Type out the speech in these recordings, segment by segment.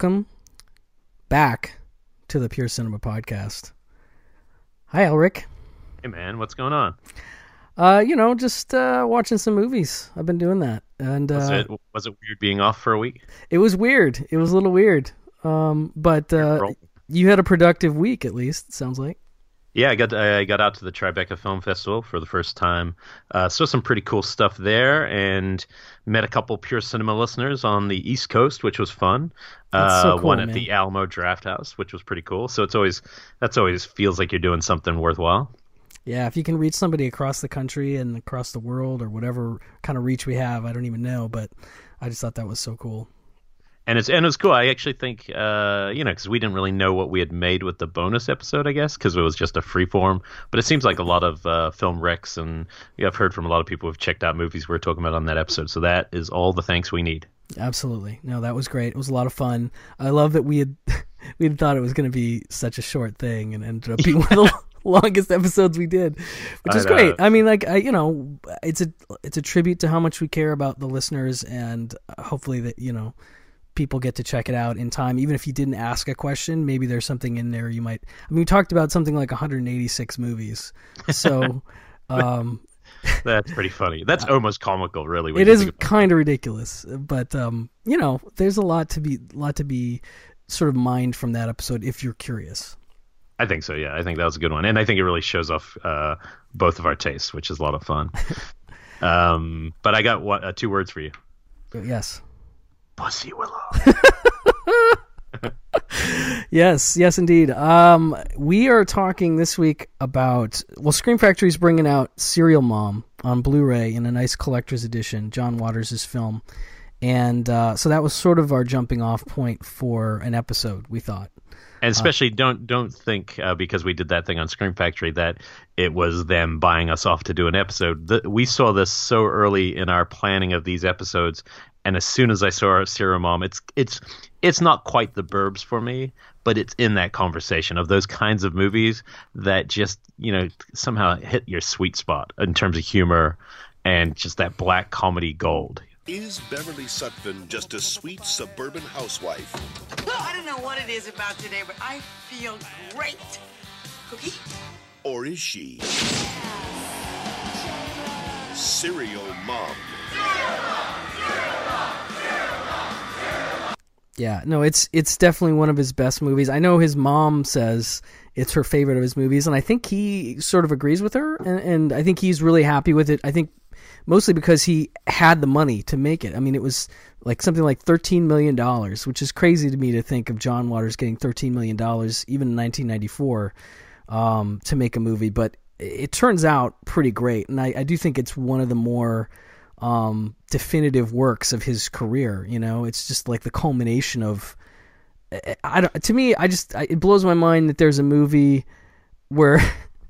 welcome back to the Pure Cinema Podcast. Hi, Elric. Hey man, what's going on? Uh, you know, just uh, watching some movies. I've been doing that, and uh, Was it was it weird being off for a week? it was weird. It was a little weird. Um, but uh, you had a productive week, at least. It sounds like. Yeah, I got I got out to the Tribeca Film Festival for the first time. Uh, saw some pretty cool stuff there, and met a couple Pure Cinema listeners on the East Coast, which was fun. That's so uh, cool, one at the Alamo Drafthouse, which was pretty cool. So it's always that's always feels like you're doing something worthwhile. Yeah, if you can reach somebody across the country and across the world or whatever kind of reach we have, I don't even know, but I just thought that was so cool. And it's and it was cool. I actually think uh, you know because we didn't really know what we had made with the bonus episode, I guess, because it was just a free form. But it seems like a lot of uh, film wrecks, and yeah, I've heard from a lot of people who've checked out movies we are talking about on that episode. So that is all the thanks we need. Absolutely. No, that was great. It was a lot of fun. I love that we had we had thought it was going to be such a short thing and ended up being one of the longest episodes we did, which is know. great. I mean, like I, you know, it's a it's a tribute to how much we care about the listeners, and hopefully that you know people get to check it out in time. Even if you didn't ask a question, maybe there's something in there you might. I mean, we talked about something like 186 movies, so. Um, That's pretty funny. That's almost comical, really. it is kind of ridiculous, but um, you know, there's a lot to be lot to be sort of mined from that episode if you're curious. I think so. Yeah, I think that was a good one, and I think it really shows off uh, both of our tastes, which is a lot of fun. um, but I got what, uh, two words for you: yes, pussy willow. yes, yes, indeed. Um, we are talking this week about well, Scream Factory's bringing out Serial Mom on Blu-ray in a nice collector's edition, John Waters' film, and uh, so that was sort of our jumping off point for an episode. We thought. And especially don't don't think uh, because we did that thing on Scream Factory that it was them buying us off to do an episode. The, we saw this so early in our planning of these episodes, and as soon as I saw Serial Mom, it's it's it's not quite the Burbs for me, but it's in that conversation of those kinds of movies that just you know somehow hit your sweet spot in terms of humor and just that black comedy gold. Is Beverly Sutphin just a sweet suburban housewife? Well, I don't know what it is about today, but I feel great. Cookie? Or is she serial mom? Yeah, no, it's it's definitely one of his best movies. I know his mom says it's her favorite of his movies, and I think he sort of agrees with her, and, and I think he's really happy with it. I think mostly because he had the money to make it. I mean, it was like something like thirteen million dollars, which is crazy to me to think of John Waters getting thirteen million dollars even in nineteen ninety four um, to make a movie. But it turns out pretty great, and I, I do think it's one of the more um, definitive works of his career. You know, it's just like the culmination of. I- don't, to me, I just I, it blows my mind that there's a movie where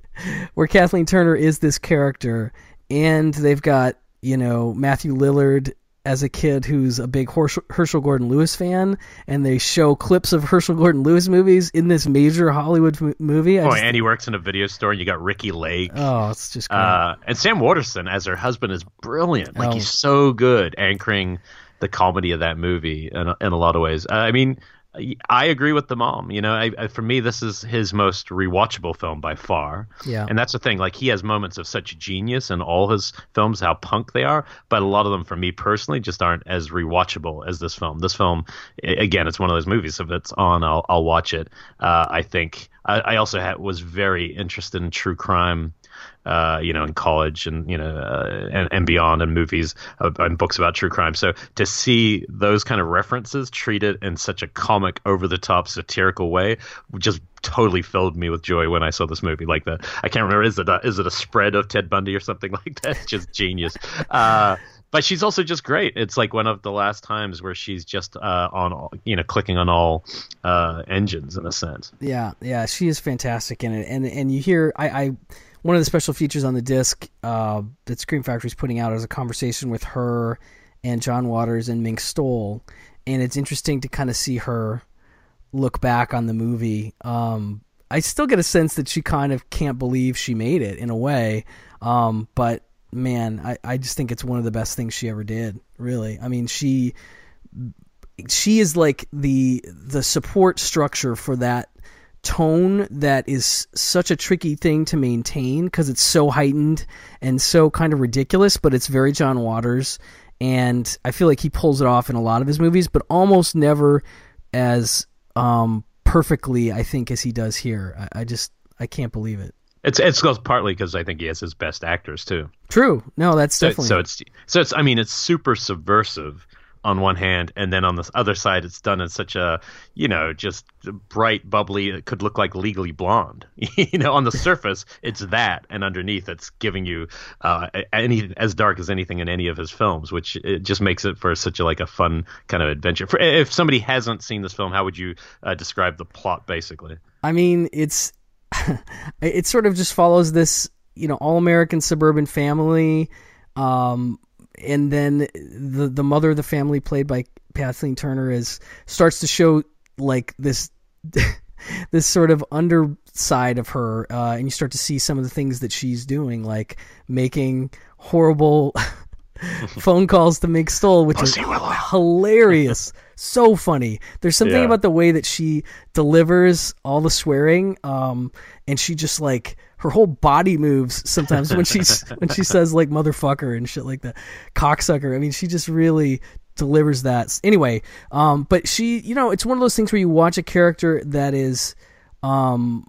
where Kathleen Turner is this character, and they've got you know Matthew Lillard as a kid who's a big Herschell, Herschell Gordon Lewis fan, and they show clips of Herschell Gordon Lewis movies in this major Hollywood m- movie. I Oh, just- and he works in a video store, and you got Ricki Lake. oh, it's just great. Uh, and Sam Waterston as her husband is brilliant. Like Oh. he's so good anchoring the comedy of that movie in a, in a lot of ways. Uh, I mean, I agree with the mom. You know, I, I, for me, this is his most rewatchable film by far. Yeah. And that's the thing. Like he has moments of such genius in all his films, how punk they are, but a lot of them, for me personally, just aren't as rewatchable as this film. This film, again, it's one of those movies. If it's on, I'll I'll watch it. Uh, I think. I, I also had, was very interested in true crime uh, you know, in college and you know, uh, and, and beyond, and movies uh, and books about true crime. So to see those kind of references treated in such a comic, over the top, satirical way, just totally filled me with joy when I saw this movie. Like the, I can't remember, is it a, is it a spread of Ted Bundy or something like that? It's just genius. Uh, but she's also just great. It's like one of the last times where she's just uh, on, all- you know, clicking on all uh, engines in a sense. Yeah, yeah, she is fantastic in it, and and you hear I, I one of the special features on the disc uh, that Scream is putting out is a conversation with her and John Waters and Mink Stole, and it's interesting to kind of see her look back on the movie. Um, I still get a sense that she kind of can't believe she made it in a way, um, but man, I, I just think it's one of the best things she ever did. Really, I mean, she she is like the the support structure for that tone that is such a tricky thing to maintain because it's so heightened and so kind of ridiculous, but it's very John Waters. And I feel like he pulls it off in a lot of his movies, but almost never as um, perfectly, I think, as he does here. I, I just I can't believe it. It's it's partly because I think he has his best actors too. True. No, that's So, definitely so it's so it's I mean it's super subversive on one hand, and then on the other side, it's done in such a you know just bright, bubbly. It could look like Legally Blonde. you know, on the surface, it's that, and underneath, it's giving you uh, any as dark as anything in any of his films, which it just makes it for such a like a fun kind of adventure. For, if somebody hasn't seen this film, how would you uh, describe the plot basically? I mean, it's it sort of just follows this, you know, all American suburban family, um, and then the the mother of the family, played by Kathleen Turner, is starts to show like this this sort of underside of her, uh, and you start to see some of the things that she's doing, like making horrible. phone calls to Mink Stole, which is hilarious, so funny. There's something Yeah. about the way that she delivers all the swearing, um, and she just like her whole body moves sometimes when she's when she says like motherfucker and shit like that, cocksucker. I mean, she just really delivers that. Anyway, um, but she, you know, it's one of those things where you watch a character that is, um,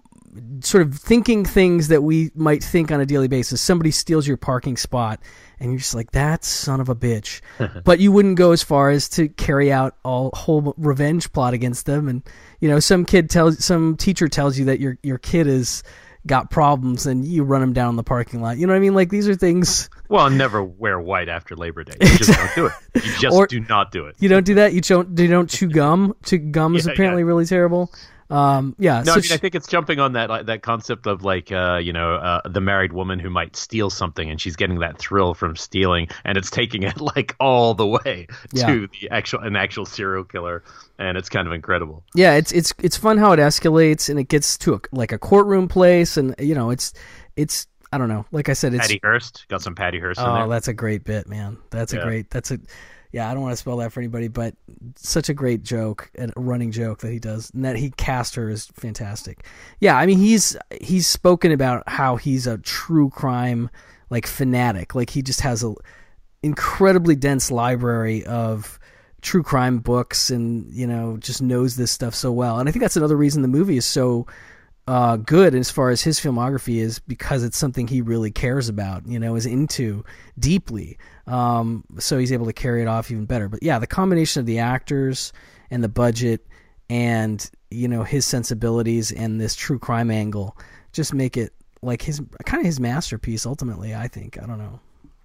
sort of thinking things that we might think on a daily basis. Somebody steals your parking spot, and you're just like, "That son of a bitch," but you wouldn't go as far as to carry out a whole revenge plot against them. And you know, some kid tells, some teacher tells you that your your kid is got problems, and you run them down in the parking lot. You know what I mean? Like these are things Well, never wear white after Labor Day. You just don't do it. You just Or- do not do it. you don't do that. You don't you don't chew gum. Chew gum is Yeah, apparently yeah. really terrible. Um, yeah. No, so I, mean, she- I think it's jumping on that like, that concept of like uh, you know uh, the married woman who might steal something and she's getting that thrill from stealing and it's taking it like all the way Yeah. to the actual an actual serial killer and it's kind of incredible. yeah, it's it's it's fun how it escalates and it gets to a, like a courtroom place, and you know, it's it's I don't know. Like I said, it's Patty Hearst got some Patty Hearst in oh, that's a great bit, man. That's a great. That's a yeah. I don't want to spell that for anybody, but such a great joke and running joke that he does, and that he cast her is fantastic. Yeah, I mean he's he's spoken about how he's a true crime like fanatic. Like he just has a incredibly dense library of true crime books and you know just knows this stuff so well and i think that's another reason the movie is so uh, good as far as his filmography is because it's something he really cares about you know is into deeply um, so he's able to carry it off even better. But yeah the combination of the actors and the budget and you know his sensibilities and this true crime angle just make it like his kind of his masterpiece ultimately i think. I don't know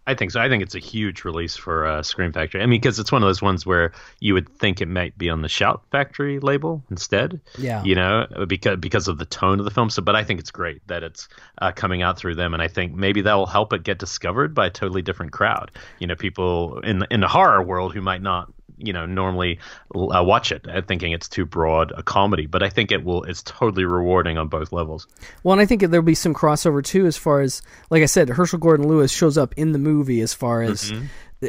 I think so. I think it's a huge release for uh, Scream Factory. I mean, because it's one of those ones where you would think it might be on the Shout Factory label instead. Yeah. You know, because because of the tone of the film. So, but I think it's great that it's uh, coming out through them, and I think maybe that will help it get discovered by a totally different crowd. You know, people in in the horror world who might not you know normally uh, watch it uh, thinking it's too broad a comedy but i think it will it's totally rewarding on both levels Well, and I think there'll be some crossover too, as far as like I said, Herschell Gordon Lewis shows up in the movie as far as,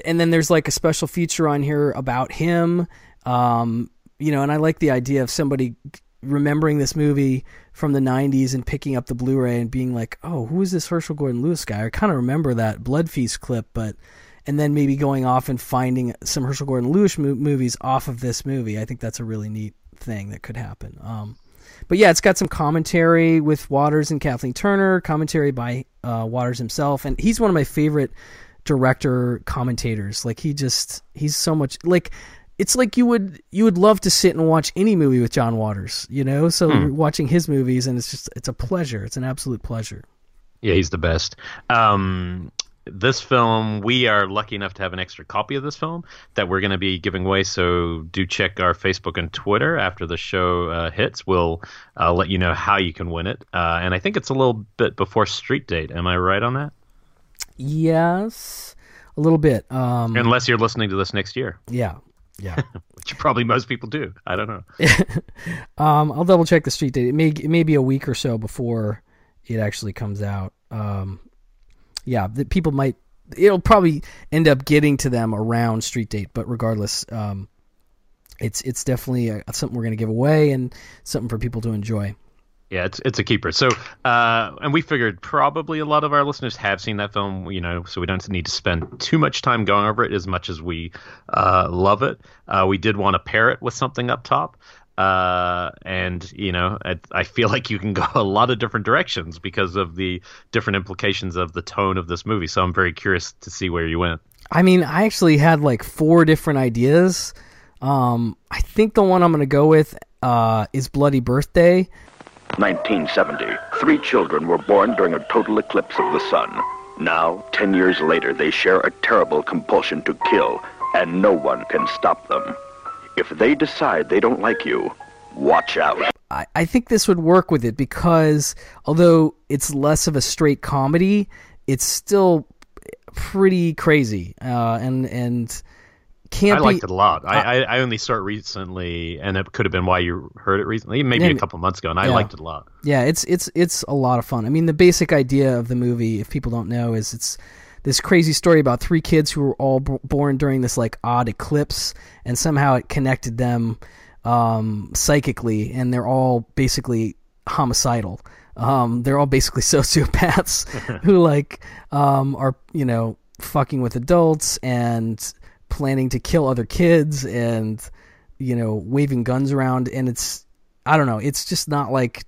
and then there's like a special feature on here about him. Um, you know, and I like the idea of somebody remembering this movie from the 90s and picking up the Blu-ray and being like, "Oh, who is this Herschell Gordon Lewis guy?" I kind of remember that Blood Feast clip, but and then maybe going off and finding some Herschell Gordon Lewis mo- movies off of this movie. I think that's a really neat thing that could happen. Um, but yeah, it's got some commentary with Waters and Kathleen Turner, commentary by uh, Waters himself, and he's one of my favorite director commentators. Like he just he's so much like it's like you would you would love to sit and watch any movie with John Waters, you know? So you're watching his movies and it's just it's a pleasure. It's an absolute pleasure. Yeah, he's the best. Um, this film, we are lucky enough to have an extra copy of this film that we're going to be giving away. So do check our Facebook and Twitter after the show uh, hits. We'll uh, let you know how you can win it. Uh, and I think it's a little bit before Street Date. Am I right on that? Yes. A little bit. Um Unless you're listening to this next year, yeah. Yeah. which probably most people do. I don't know. Um, I'll double check the street date. It may it may be a week or so before it actually comes out. Um, yeah, the people might. It'll probably end up getting to them around street date, but regardless, um, it's it's definitely uh something we're going to give away and something for people to enjoy. Yeah, it's it's a keeper. So, uh, and we figured probably a lot of our listeners have seen that film, you know, so we don't need to spend too much time going over it as much as we uh, love it. Uh, we did want to pair it with something up top. Uh, and you know, I, I feel like you can go a lot of different directions because of the different implications of the tone of this movie. So I'm very curious to see where you went. I mean, I actually had like four different ideas. Um, I think the one I'm going to go with uh, is Bloody Birthday. 1970. Three children were born during a total eclipse of the sun. Now, ten years later, they share a terrible compulsion to kill, and no one can stop them. If they decide they don't like you, watch out. I, I think this would work with it because although it's less of a straight comedy, it's still pretty crazy uh, and and can't I liked be, it a lot. I, I, I only saw it recently, and it could have been why you heard it recently, maybe Yeah, a couple months ago, and I liked it a lot. Yeah, it's it's it's a lot of fun. I mean, the basic idea of the movie, if people don't know, is it's this crazy story about three kids who were all b- born during this like odd eclipse, and somehow it connected them um, psychically, and they're all basically homicidal. Um, they're all basically sociopaths who like um, are you know fucking with adults and planning to kill other kids and you know waving guns around and it's I don't know it's just not like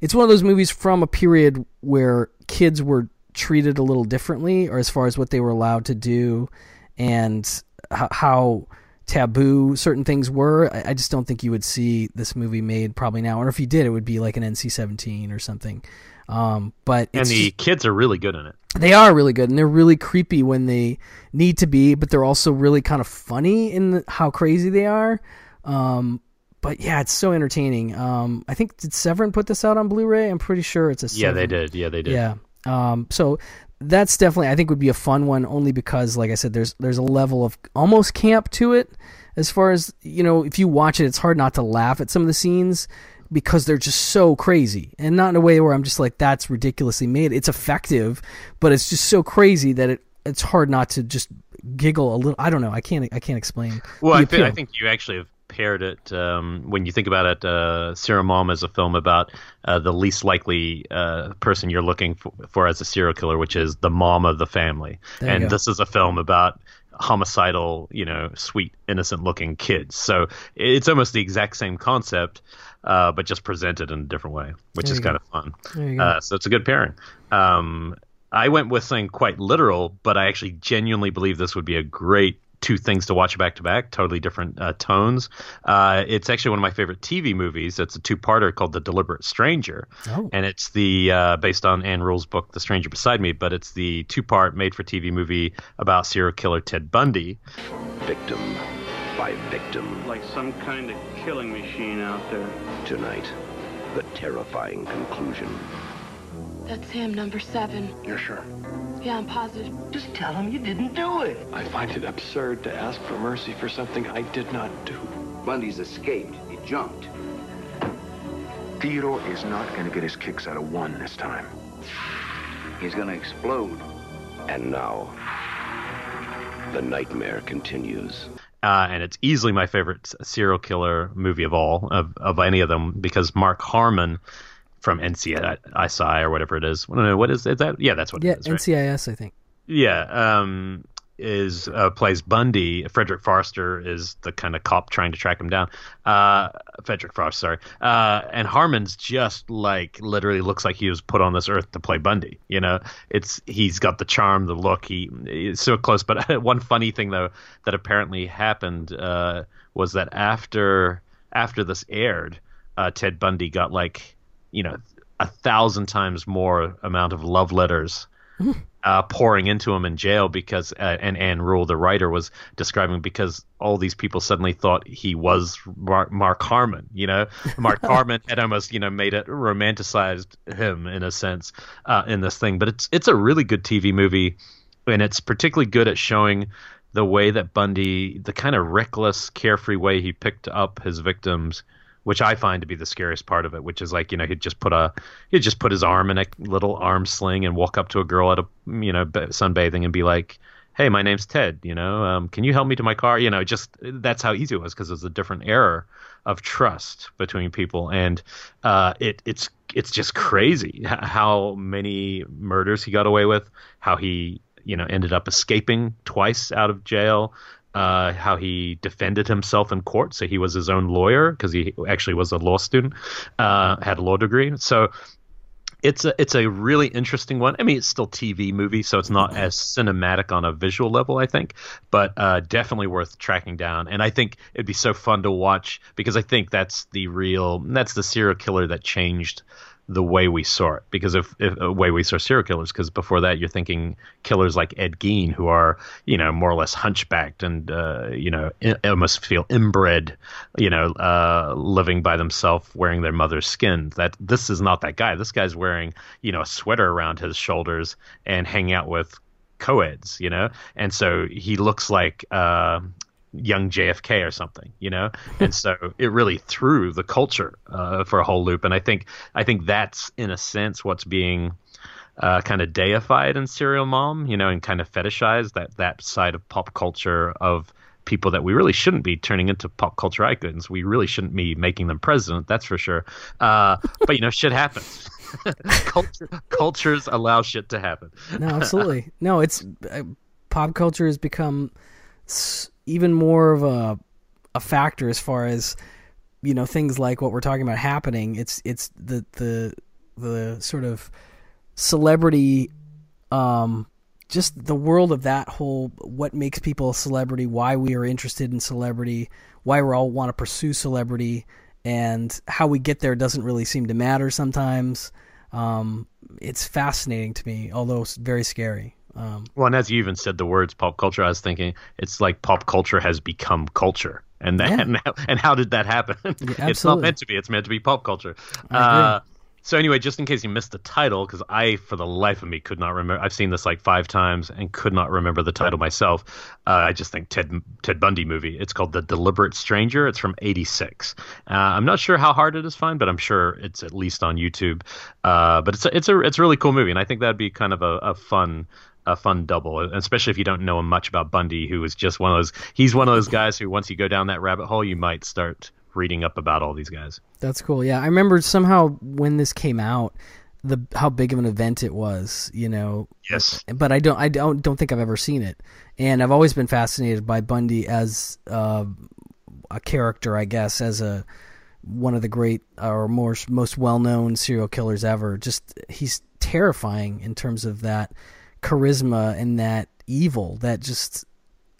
it's one of those movies from a period where kids were treated a little differently or as far as what they were allowed to do and h- how taboo certain things were I, I just don't think you would see this movie made probably now. Or if you did it would be like an nc-17 or something. Um, but And the just- kids are really good in it. they are really good and they're really creepy when they need to be but they're also really kind of funny in the, how crazy they are. Um, but yeah it's so entertaining. Um, i think did severin put this out on blu-ray? I'm pretty sure it's a Yeah, they did. Yeah, they did. yeah um, so that's definitely i think would be a fun one only because like i said there's there's a level of almost camp to it. As far as you know if you watch it it's hard not to laugh at some of the scenes because they're just so crazy. And not in a way where i'm just like that's ridiculously made. It's effective but it's just so crazy that it it's hard not to just giggle a little. I don't know. I can't i can't explain Well, I, I think you actually have paired it um, when you think about it. Uh, Serial Mom is a film about uh, the least likely uh, person you're looking for, for as a serial killer, which is the mom of the family, There and this is a film about homicidal, you know, sweet, innocent-looking kids. So it's almost the exact same concept, uh, but just presented in a different way, which There is you go. kind of fun. There you go. Uh, so it's a good pairing. Um, I went with something quite literal, but I actually genuinely believe this would be a great two things to watch back to back, totally different uh, tones. Uh, it's actually one of my favorite TV movies. It's a two-parter called The Deliberate Stranger, Oh. and it's the uh, based on Ann Rule's book The Stranger Beside Me, but it's the two-part made-for-TV movie about serial killer Ted Bundy. Victim by victim. Like some kind of killing machine out there. Tonight, the terrifying conclusion. That's him, number seven. You're sure? Yeah, I'm positive. Just tell him you didn't do it. I find it absurd to ask for mercy for something I did not do. Bundy's escaped. He jumped. Theodore is not going to get his kicks out of one this time. He's gonna explode. And now, the nightmare continues. uh, and it's easily my favorite serial killer movie of all of, of any of them because Mark Harmon from NCIS or whatever it is. I don't know what is, is that? Yeah, that's what yeah it is. Right? ncis i think Yeah, um, is uh, plays Bundy. Frederick Forrester is the kind of cop trying to track him down. Uh, Frederic Forrest, sorry. Uh, and Harmon's just like literally looks like he was put on this earth to play Bundy. You know, it's he's got the charm, the look. He is so close. But one funny thing though that apparently happened uh, was that after after this aired, uh, Ted Bundy got like you know a thousand times more amount of love letters uh, pouring into him in jail because uh, and Ann Rule, the writer, was describing because all these people suddenly thought he was Mark, Mark Harmon. You know, Mark Harmon had almost you know made it romanticized him in a sense uh, in this thing. But it's it's a really good TV movie, and it's particularly good at showing the way that Bundy, the kind of reckless, carefree way he picked up his victims which I find to be the scariest part of it, which is like you know he'd just put a he'd just put his arm in a little arm sling and walk up to a girl at a you know sunbathing and be like, hey, my name's Ted. You know, um, can you help me to my car? You know, just that's how easy it was because it was a different era of trust between people, and uh, it it's it's just crazy how many murders he got away with, how he you know ended up escaping twice out of jail. Uh, how he defended himself in court, so he was his own lawyer because he actually was a law student, uh, had a law degree. So it's a it's a really interesting one. I mean, it's still TV movie, so it's not as cinematic on a visual level, I think, but uh, definitely worth tracking down. And I think it'd be so fun to watch because I think that's the real that's the serial killer that changed the way we saw it. Because if, if the way we saw serial killers because before that you're thinking killers like ed gein who are you know more or less hunchbacked and uh, you know almost feel inbred you know uh, living by themselves wearing their mother's skin. That this is not that guy. This guy's wearing you know a sweater around his shoulders and hanging out with co-eds you know? And so he looks like uh, young JFK or something, you know, and so it really threw the culture uh, for a whole loop. And I think I think that's in a sense what's being uh, kind of deified in Serial Mom, you know, and kind of fetishized that that side of pop culture of people that we really shouldn't be turning into pop culture icons. We really shouldn't be making them president, that's for sure. Uh, but you know, shit happens. Culture, cultures allow shit to happen. no, absolutely. No, it's uh, pop culture has become even more of a a factor as far as you know things like what we're talking about happening. It's it's the the the sort of celebrity um just the world of that whole what makes people a celebrity, why we are interested in celebrity, why we all want to pursue celebrity, and how we get there doesn't really seem to matter sometimes. Um, it's fascinating to me, although very scary. Um, well, and as you even said the words pop culture, I was thinking it's like pop culture has become culture. And that, yeah. and, and, how did that happen? Yeah, it's not meant to be. It's meant to be pop culture. Uh, so anyway, just in case you missed the title, because I, for the life of me, could not remember. I've seen this like five times and could not remember the title myself. Uh, I just think Ted Ted Bundy movie. It's called The Deliberate Stranger. It's from '86. Uh, I'm not sure how hard it is to find, but I'm sure it's at least on YouTube. Uh, but it's a, it's a it's a really cool movie, and I think that'd be kind of a, a fun a fun double, especially if you don't know him much about Bundy, who is just one of those. He's one of those guys who, once you go down that rabbit hole, you might start reading up about all these guys. That's cool. Yeah, I remember somehow when this came out, the how big of an event it was. You know. Yes. But I don't. I don't. Don't think I've ever seen it, and I've always been fascinated by Bundy as uh, a character. I guess as a one of the great or more most well known serial killers ever. Just he's terrifying in terms of that charisma and that evil that just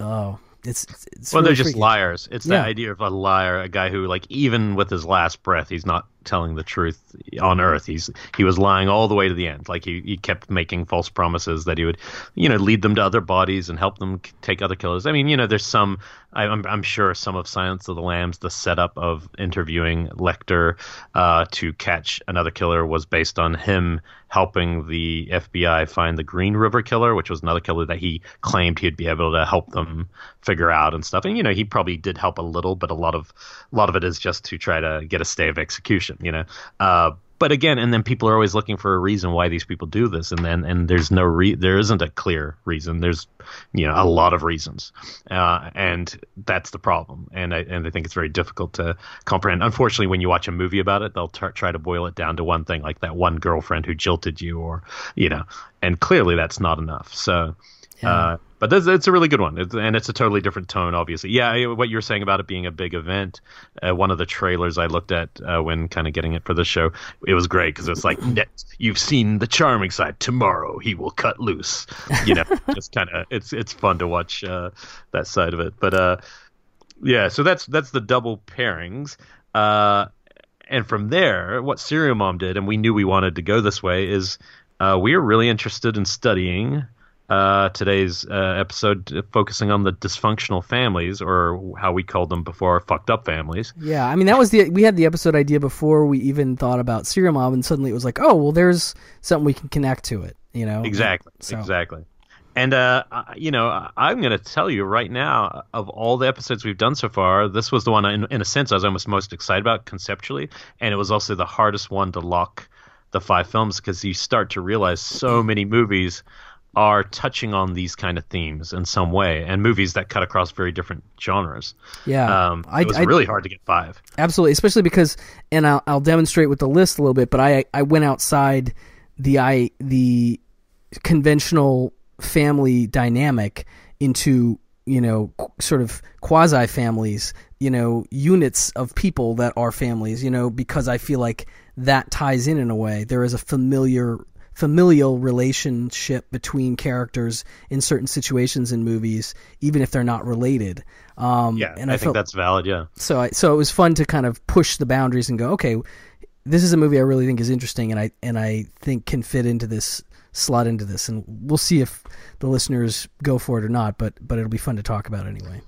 oh it's, it's well really they're just liars. It's the idea of a liar a guy who like even with his last breath he's not telling the truth on earth. He's he was lying all the way to the end. Like he, he kept making false promises that he would you know lead them to other bodies and help them take other killers. I mean you know there's some I, am I'm sure some of silence of the lambs the setup of interviewing lecter uh, to catch another killer was based on him helping the fbi find the green river killer which was another killer that he claimed he'd be able to help them figure out and stuff. And you know he probably did help a little but a lot of a lot of it is just to try to get a stay of execution you know. Uh, but again, and then people are always looking for a reason why these people do this, and then and there's no re- there isn't a clear reason. There's you know a lot of reasons, uh, and that's the problem. And I and I think it's very difficult to comprehend. Unfortunately, when you watch a movie about it, they'll t- try to boil it down to one thing, like that one girlfriend who jilted you, or you know, and clearly that's not enough. So. Yeah. Uh, but this, it's a really good one, it's, and it's a totally different tone, obviously. Yeah, what you were saying about it being a big event, uh, one of the trailers I looked at uh, when kind of getting it for the show, it was great because it's like, you've seen the charming side. Tomorrow he will cut loose. You know, just kind of it's it's fun to watch uh, that side of it. But uh, yeah, so that's that's the double pairings. Uh, and from there, what Serial Mom did, and we knew we wanted to go this way, is uh, we are really interested in studying uh, today's uh, episode focusing on the dysfunctional families, or how we called them before, fucked up families. Yeah, I mean that was the we had the episode idea before we even thought about serial mom, and suddenly it was like, oh well, there's something we can connect to it. You know, exactly, so. exactly. And uh, you know, I'm going to tell you right now, of all the episodes we've done so far, this was the one, in, in a sense, I was almost most excited about conceptually, and it was also the hardest one to lock the five films because you start to realize so many movies are touching on these kind of themes in some way, and movies that cut across very different genres. Yeah, um, it was really hard to get five. Absolutely, especially because, and I'll, I'll demonstrate with the list a little bit. But I I went outside the I the conventional family dynamic into you know sort of quasi families you know units of people that are families you know because i feel like that ties in in a way there is a familiar familial relationship between characters in certain situations in movies even if they're not related um, yeah and i, I, think that's valid yeah so I, so it was fun to kind of push the boundaries and go okay this is a movie i really think is interesting and i and i think can fit into this slot into this, and we'll see if the listeners go for it or not. But but it'll be fun to talk about anyway.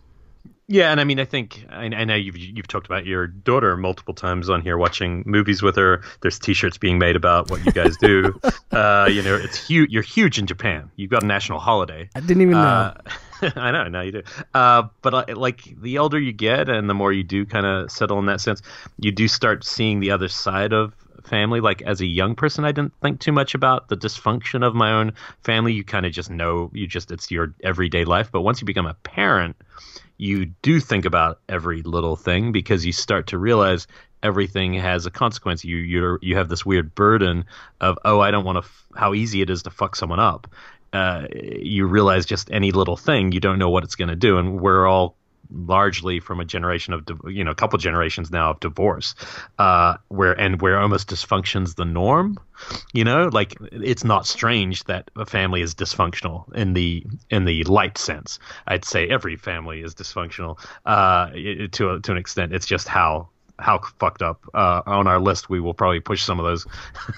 Yeah, and I mean, I think I, I, know you've you've talked about your daughter multiple times on here, watching movies with her. There's T-shirts being made about what you guys do. uh, you know, it's huge. You're huge in Japan. You've got a national holiday. I didn't even know. Uh, I know, now you do. Uh, but uh, like the older you get, and the more you do kind of settle in that sense, you do start seeing the other side of family. Like as a young person, I didn't think too much about the dysfunction of my own family. You kind of just know you just it's your everyday life. But once you become a parent, you do think about every little thing because you start to realize everything has a consequence. You you you have this weird burden of oh I don't want to f- how easy it is to fuck someone up. Uh, you realize just any little thing you don't know what it's going to do, and we're all largely from a generation of you know a couple generations now of divorce uh, where and where almost dysfunction's the norm you know? Like it's not strange that a family is dysfunctional in the in the light sense. I'd say every family is dysfunctional uh, to a, to an extent. It's just how how fucked up. Uh, on our list we will probably push some of those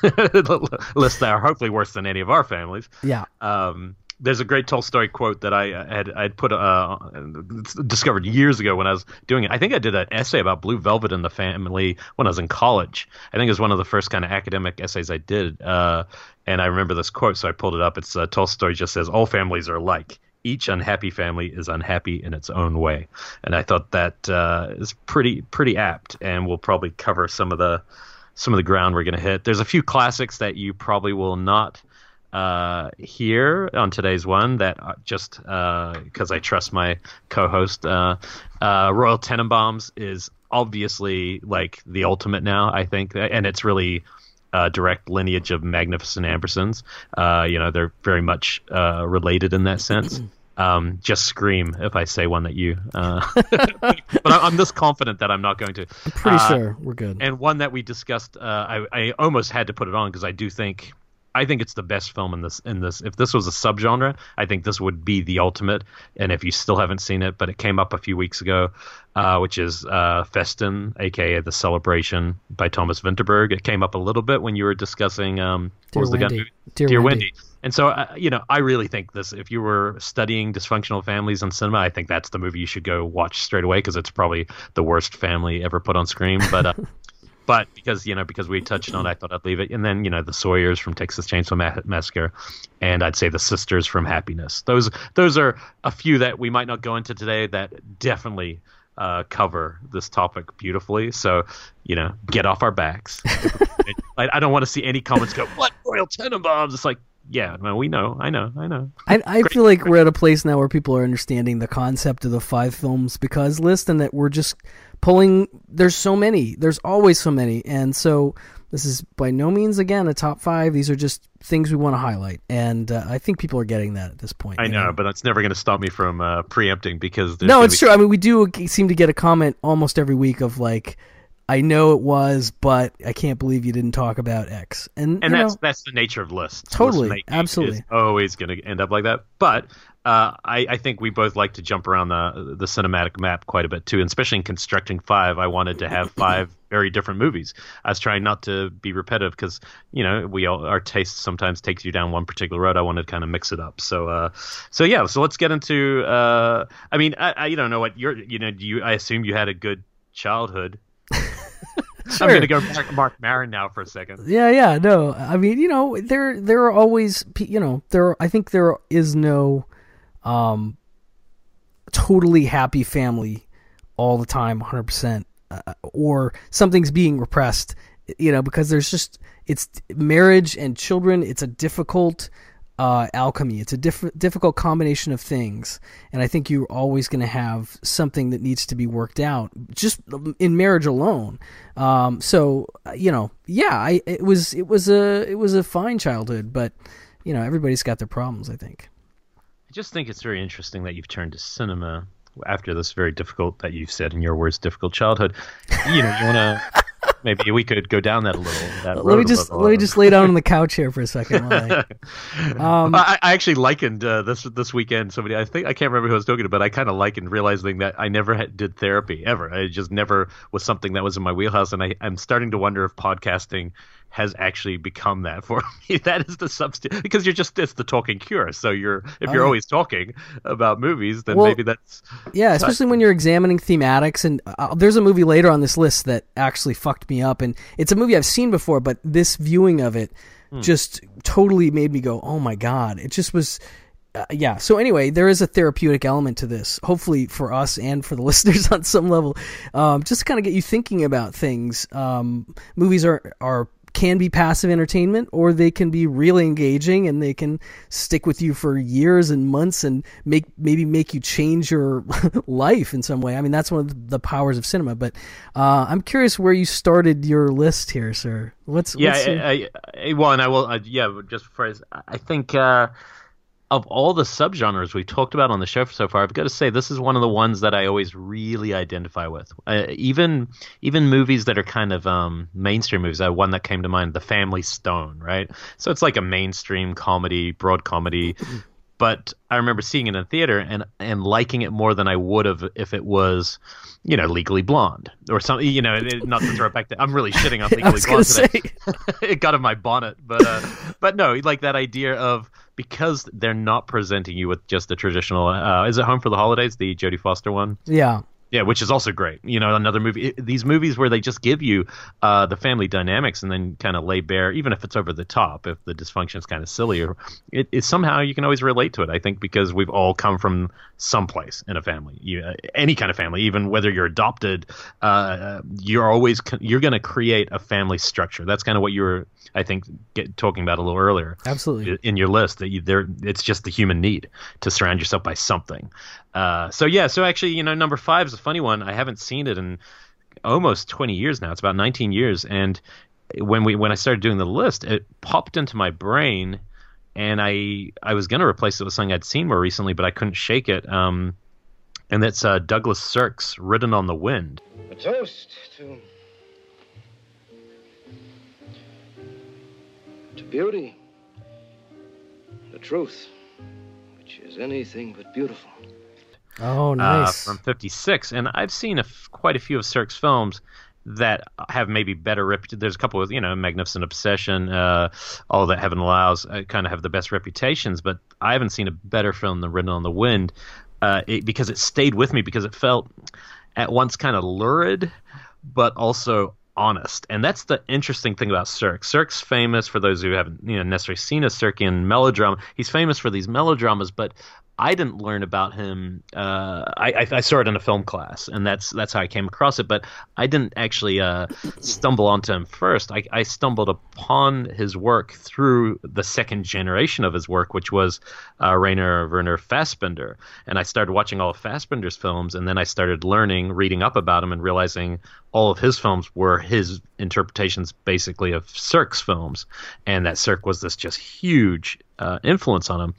lists that are hopefully worse than any of our families. Yeah. Um there's a great Tolstoy quote that I had I'd put uh, discovered years ago when I was doing it. I think I did an essay about Blue Velvet in the family when I was in college. I think it was one of the first kind of academic essays I did, uh, and I remember this quote, so I pulled it up. It's uh, Tolstoy just says, "All families are alike." Each unhappy family is unhappy in its own way, and I thought that uh, is pretty pretty apt, and we'll probably cover some of the some of the ground we're going to hit. There's a few classics that you probably will not uh, here on today's one that uh, just because uh, I trust my co-host, uh, uh, Royal Tenenbaums is obviously like the ultimate now. I think, and it's really a direct lineage of Magnificent Ambersons. Uh, you know, they're very much related in that sense. Um, just scream if I say one that you. Uh, but I'm this confident that I'm not going to. I'm pretty uh, sure we're good. And one that we discussed, uh, I, I, almost had to put it on because I do think I think it's the best film in this. In this, if this was a subgenre, I think this would be the ultimate. And if you still haven't seen it, but it came up a few weeks ago, uh, which is uh, Festen, aka The Celebration by Thomas Vinterberg. It came up a little bit when you were discussing um, Dear what was Wendy. the gun? Dear, Dear Wendy. Wendy. And so, uh, you know, I really think this. If you were studying dysfunctional families in cinema, I think that's the movie you should go watch straight away because it's probably the worst family ever put on screen. But uh, but because you know because we touched on it, I thought I'd leave it. And then you know the Sawyer's from Texas Chainsaw Massacre, and I'd say the Sisters from Happiness. Those those are a few that we might not go into today that definitely uh, cover this topic beautifully. So you know, get off our backs. I, I, don't want to see any comments go, "What Royal Tenenbaums?" It's like yeah, no, we know. I know. I know. I, I feel like we're at a place now where people are understanding the concept of the five films because list and that we're just pulling. There's so many. There's always so many, and so this is by no means again a top five. These are just things we want to highlight, and uh, I think people are getting that at this point. I know, know. but that's never going to stop me from uh, preempting because no, it's be... true. I mean, we do seem to get a comment almost every week of like I know it was, but I can't believe you didn't talk about X. And and that's know, that's the nature of lists. Totally, List absolutely, always going to end up like that. But uh, I, I think we both like to jump around the the cinematic map quite a bit too, and especially in constructing five. I wanted to have five very different movies. I was trying not to be repetitive because you know we all our taste sometimes takes you down one particular road. I wanted to kind of mix it up. So uh, so yeah. So let's get into. Uh, I mean, I, I you don't know what you're. You know, you. I assume you had a good childhood Sure. I'm going to go Mark, Marc Maron now for a second. Yeah, yeah, no. I mean, you know, there there are always, you know, there. I think there is no, um, totally happy family all the time, 100, uh, percent or something's being repressed. You know, because there's just it's marriage and children. It's a difficult uh, alchemy. It's a diff- difficult combination of things, and I think you're always going to have something that needs to be worked out just in marriage alone. Um, so you know, yeah, I, it was it was a it was a fine childhood, but you know, everybody's got their problems. I think. I just think it's very interesting that you've turned to cinema after this very difficult, that you've said in your words, difficult childhood. You know, you want to maybe we could go down that a little. That let me just let me just lay down on the couch here for a second. I, um, I, I, actually likened uh, this this weekend. Somebody, I think I can't remember who I was talking to, but I kind of likened realizing that I never had, did therapy ever. I just never was something that was in my wheelhouse, and I, I'm starting to wonder if podcasting has actually become that for me. that is the substitute because you're just it's the talking cure. So you're if you're oh, always talking about movies, then well, maybe that's yeah. Especially when you're examining thematics, and uh, there's a movie later on this list that actually fucked me up, and it's a movie I've seen before, but this viewing of it hmm. just totally made me go, oh my god! It just was. Uh, yeah. So anyway, there is a therapeutic element to this. Hopefully for us and for the listeners on some level, um, just to kind of get you thinking about things. Um, movies are are can be passive entertainment or they can be really engaging and they can stick with you for years and months and make maybe make you change your life in some way. I mean, that's one of the powers of cinema. But uh, I'm curious where you started your list here, sir. What's yeah? What's your... I, I, well, and I will. Uh, yeah, just I, I think. Uh, of all the subgenres we've talked about on the show so far, I've got to say this is one of the ones that I always really identify with. Uh, even even movies that are kind of um, mainstream movies. Uh, one that came to mind, The Family Stone, right? So it's like a mainstream comedy, broad comedy. But I remember seeing it in a theater and and liking it more than I would have if it was, you know, Legally Blonde or something. You know, not to throw it back. To, I'm really shitting on Legally Blonde today. it got in my bonnet, but uh, but no, like that idea of because they're not presenting you with just the traditional. Uh, is it Home for the Holidays, the Jodie Foster one? Yeah. Yeah, which is also great. You know, another movie. These movies where they just give you uh, the family dynamics and then kind of lay bare, even if it's over the top, if the dysfunction is kind of silly, or it, it, somehow you can always relate to it. I think because we've all come from someplace in a family, you, uh, any kind of family, even whether you're adopted, uh, you're always you're going to create a family structure. That's kind of what you were, I think, get, talking about a little earlier. Absolutely. In your list, that you, there, it's just the human need to surround yourself by something. Uh, so yeah, so actually, you know, number five is a funny one. I haven't seen it in almost 20 years now. It's about 19 years, and when we when I started doing the list, it popped into my brain, and I I was gonna replace it with something I'd seen more recently, but I couldn't shake it. Um, and that's uh, Douglas Sirk's "Written on the Wind." A toast to to beauty, the truth, which is anything but beautiful. Oh, uh, nice. Uh, from '56, and I've seen a f- quite a few of Sirk's films that have maybe better reputation. There's a couple of you know, Magnificent Obsession, uh, All That Heaven Allows, uh, kind of have the best reputations, but I haven't seen a better film than Written on the Wind uh, it, because it stayed with me because it felt at once kind of lurid, but also honest. And that's the interesting thing about Sirk. Sirk's famous for those who haven't you know necessarily seen a Sirkian melodrama. He's famous for these melodramas, but I didn't learn about him. Uh, I, I, saw it in a film class, and that's that's how I came across it. But I didn't actually uh, stumble onto him first. I, I, stumbled upon his work through the second generation of his work, which was uh, Rainer Werner Fassbinder. And I started watching all of Fassbinder's films, and then I started learning, reading up about him, and realizing all of his films were his interpretations, basically of Sirk's films, and that Sirk was this just huge uh, influence on him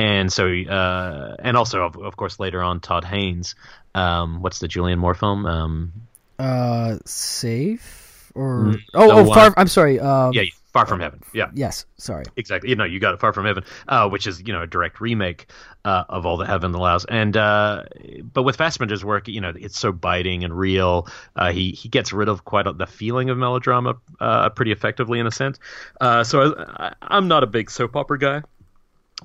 and so uh, and also of, of, course later on Todd Haynes. Um, what's the Julianne Moore film? Um, uh, safe or mm, oh, oh far. I'm sorry. Uh, yeah, Far from Heaven. Yeah. Yes. Sorry. Exactly. You know, you got it. Far from Heaven, uh, which is you know a direct remake uh, of All That Heaven Allows. And uh, but with Fassbinder's work, you know, it's so biting and real. Uh, he he gets rid of quite a, the feeling of melodrama uh, pretty effectively in a sense. Uh, so I, I'm not a big soap opera guy.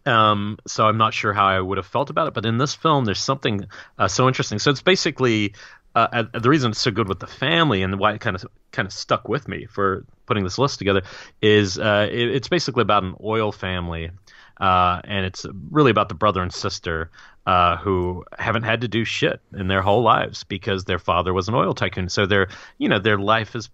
Um, so I'm not sure how I would have felt about it, but in this film, there's something uh, so interesting. So it's basically uh, the reason it's so good with the family and why it kind of kind of stuck with me for putting this list together is uh, it, it's basically about an oil family, uh, and it's really about the brother and sister uh, who haven't had to do shit in their whole lives because their father was an oil tycoon. So their you know their life is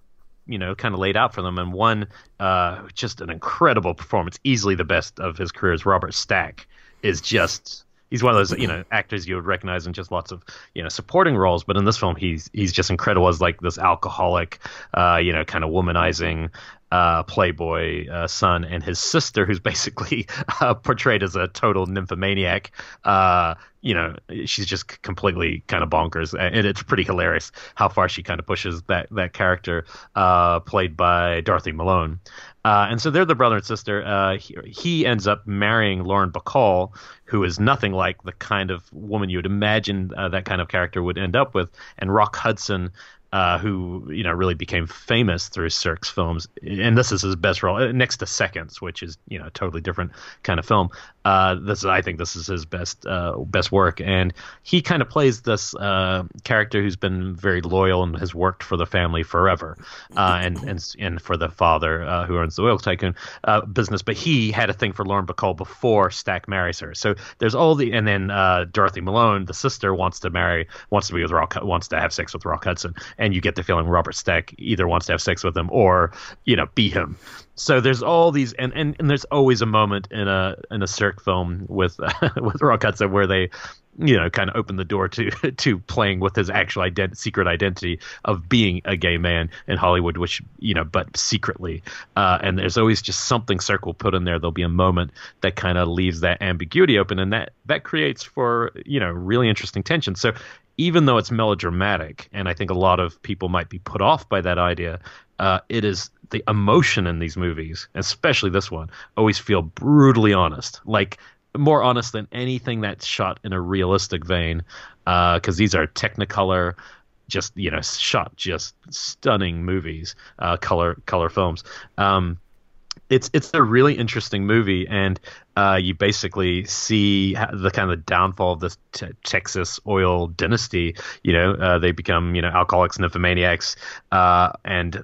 you know kind of laid out for them and one uh, just an incredible performance easily the best of his career is robert stack is just he's one of those you know actors you would recognize in just lots of you know supporting roles but in this film he's he's just incredible as like this alcoholic uh, you know kind of womanizing uh, playboy uh, son and his sister who's basically uh, portrayed as a total nymphomaniac. Uh, you know she's just completely kind of bonkers and it's pretty hilarious how far she kind of pushes that that character uh, played by dorothy malone uh, and so they're the brother and sister. Uh, he, he, ends up marrying Lauren Bacall, who is nothing like the kind of woman you would imagine uh, that kind of character would end up with. And Rock Hudson uh, who you know really became famous through Sirk's films, and this is his best role uh, next to Seconds, which is you know a totally different kind of film. Uh, this is, I think this is his best uh, best work, and he kind of plays this uh, character who's been very loyal and has worked for the family forever, uh, and and and for the father who owns the oil tycoon business. But he had a thing for Lauren Bacall before Stack marries her. So there's all the, and then Dorothy Malone, the sister, wants to marry, wants to be with Rock, wants to have sex with Rock Hudson and you get the feeling Robert Stack either wants to have sex with him or you know beat him. So there's all these, and, and, and there's always a moment in a in a Sirk film with uh, with Hudson where they you know kind of open the door to to playing with his actual ident- secret identity of being a gay man in Hollywood, which you know, but secretly. Uh, and there's always just something Sirk'll put in there. There'll be a moment that kind of leaves that ambiguity open, and that that creates for you know really interesting tension. So even though it's melodramatic, and I think a lot of people might be put off by that idea, uh, it is the emotion in these movies, especially this one, always feel brutally honest, like more honest than anything that's shot in a realistic vein, because uh, these are Technicolor just you know shot just stunning movies, uh, color color films. Um, it's it's a really interesting movie, and uh, you basically see the kind of downfall of this Texas oil dynasty. You know, uh, they become you know alcoholics, and nymphomaniacs, uh, and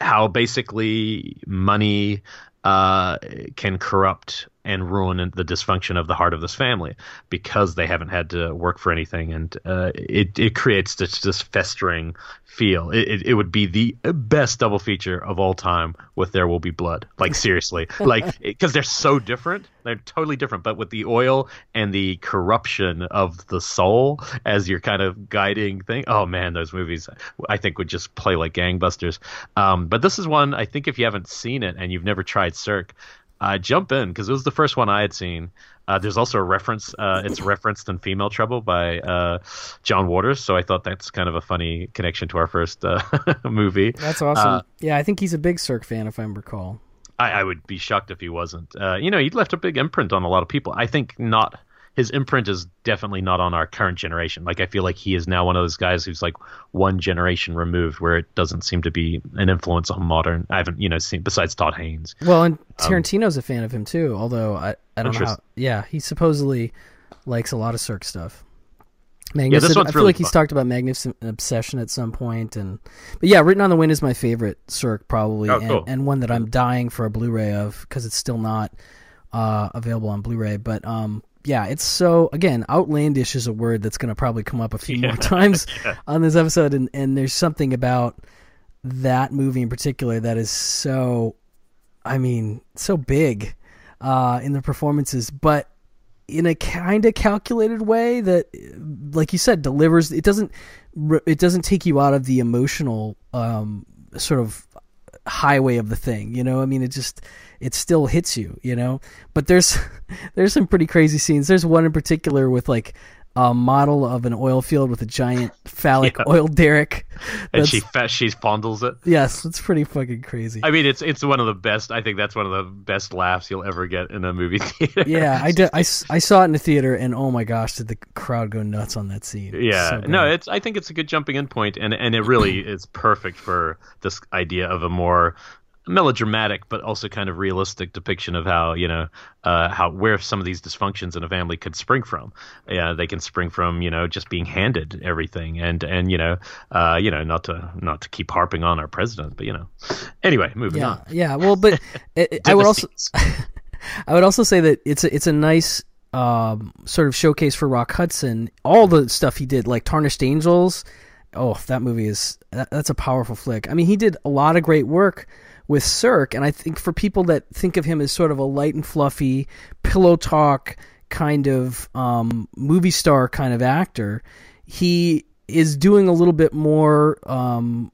how basically money uh, can corrupt and ruin the dysfunction of the heart of this family because they haven't had to work for anything, and uh, it it creates this, this festering feel. It, it, it would be the best double feature of all time with There Will Be Blood. Like seriously, like because they're so different, they're totally different. But with the oil and the corruption of the soul as your kind of guiding thing, oh man, those movies I think would just play like gangbusters. Um, but this is one I think if you haven't seen it and you've never tried Sirk, uh, jump in because it was the first one I had seen. Uh, there's also a reference. Uh, it's referenced in Female Trouble by uh, John Waters, so I thought that's kind of a funny connection to our first uh, movie. That's awesome. Uh, yeah, I think he's a big Sirk fan, if I recall. I, I would be shocked if he wasn't. you know, he left a big imprint on a lot of people. I think not his imprint is definitely not on our current generation. Like I feel like he is now one of those guys who's like one generation removed, where it doesn't seem to be an influence on modern. I haven't you know seen besides Todd Haynes. Well, and um, Tarantino's um, a fan of him too. Although I I don't know how. Yeah, he supposedly likes a lot of Sirk stuff. Magnificent. Yeah, I feel really like he's talked about Magnificent Obsession at some point, and but yeah, Written on the Wind is my favorite Sirk probably, oh, cool. and, and, one that I'm dying for a Blu-ray of because it's still not uh, available on Blu-ray. But um, yeah, it's so again, outlandish is a word that's going to probably come up a few yeah. more times yeah. on this episode, and and there's something about that movie in particular that is so, I mean, so big uh, in the performances, but in a kind of calculated way that, like you said, delivers. It doesn't it doesn't take you out of the emotional um, sort of highway of the thing. You know, I mean, it just it still hits you, you know. But there's there's some pretty crazy scenes. There's one in particular with like a model of an oil field with a giant phallic yeah. oil derrick. and she she fondles it. Yes, it's pretty fucking crazy. I mean, it's it's one of the best. I think that's one of the best laughs you'll ever get in a movie theater. Yeah, I did. I, I saw it in the theater, and oh my gosh, did the crowd go nuts on that scene? Yeah, so no, it's. I think it's a good jumping in point, and and it really is perfect for this idea of a more melodramatic but also kind of realistic depiction of how you know uh, how where some of these dysfunctions in a family could spring from. Yeah, they can spring from you know just being handed everything and and you know uh, you know not to not to keep harping on our president, but you know anyway, moving yeah, on. Yeah, well, but it, I would also I would also say that it's a, it's a nice um, sort of showcase for Rock Hudson. All the stuff he did, like Tarnished Angels oh, that movie is that, that's a powerful flick. I mean, he did a lot of great work with Sirk, and I think for people that think of him as sort of a light and fluffy pillow talk kind of um, movie star kind of actor, he is doing a little bit more. Um,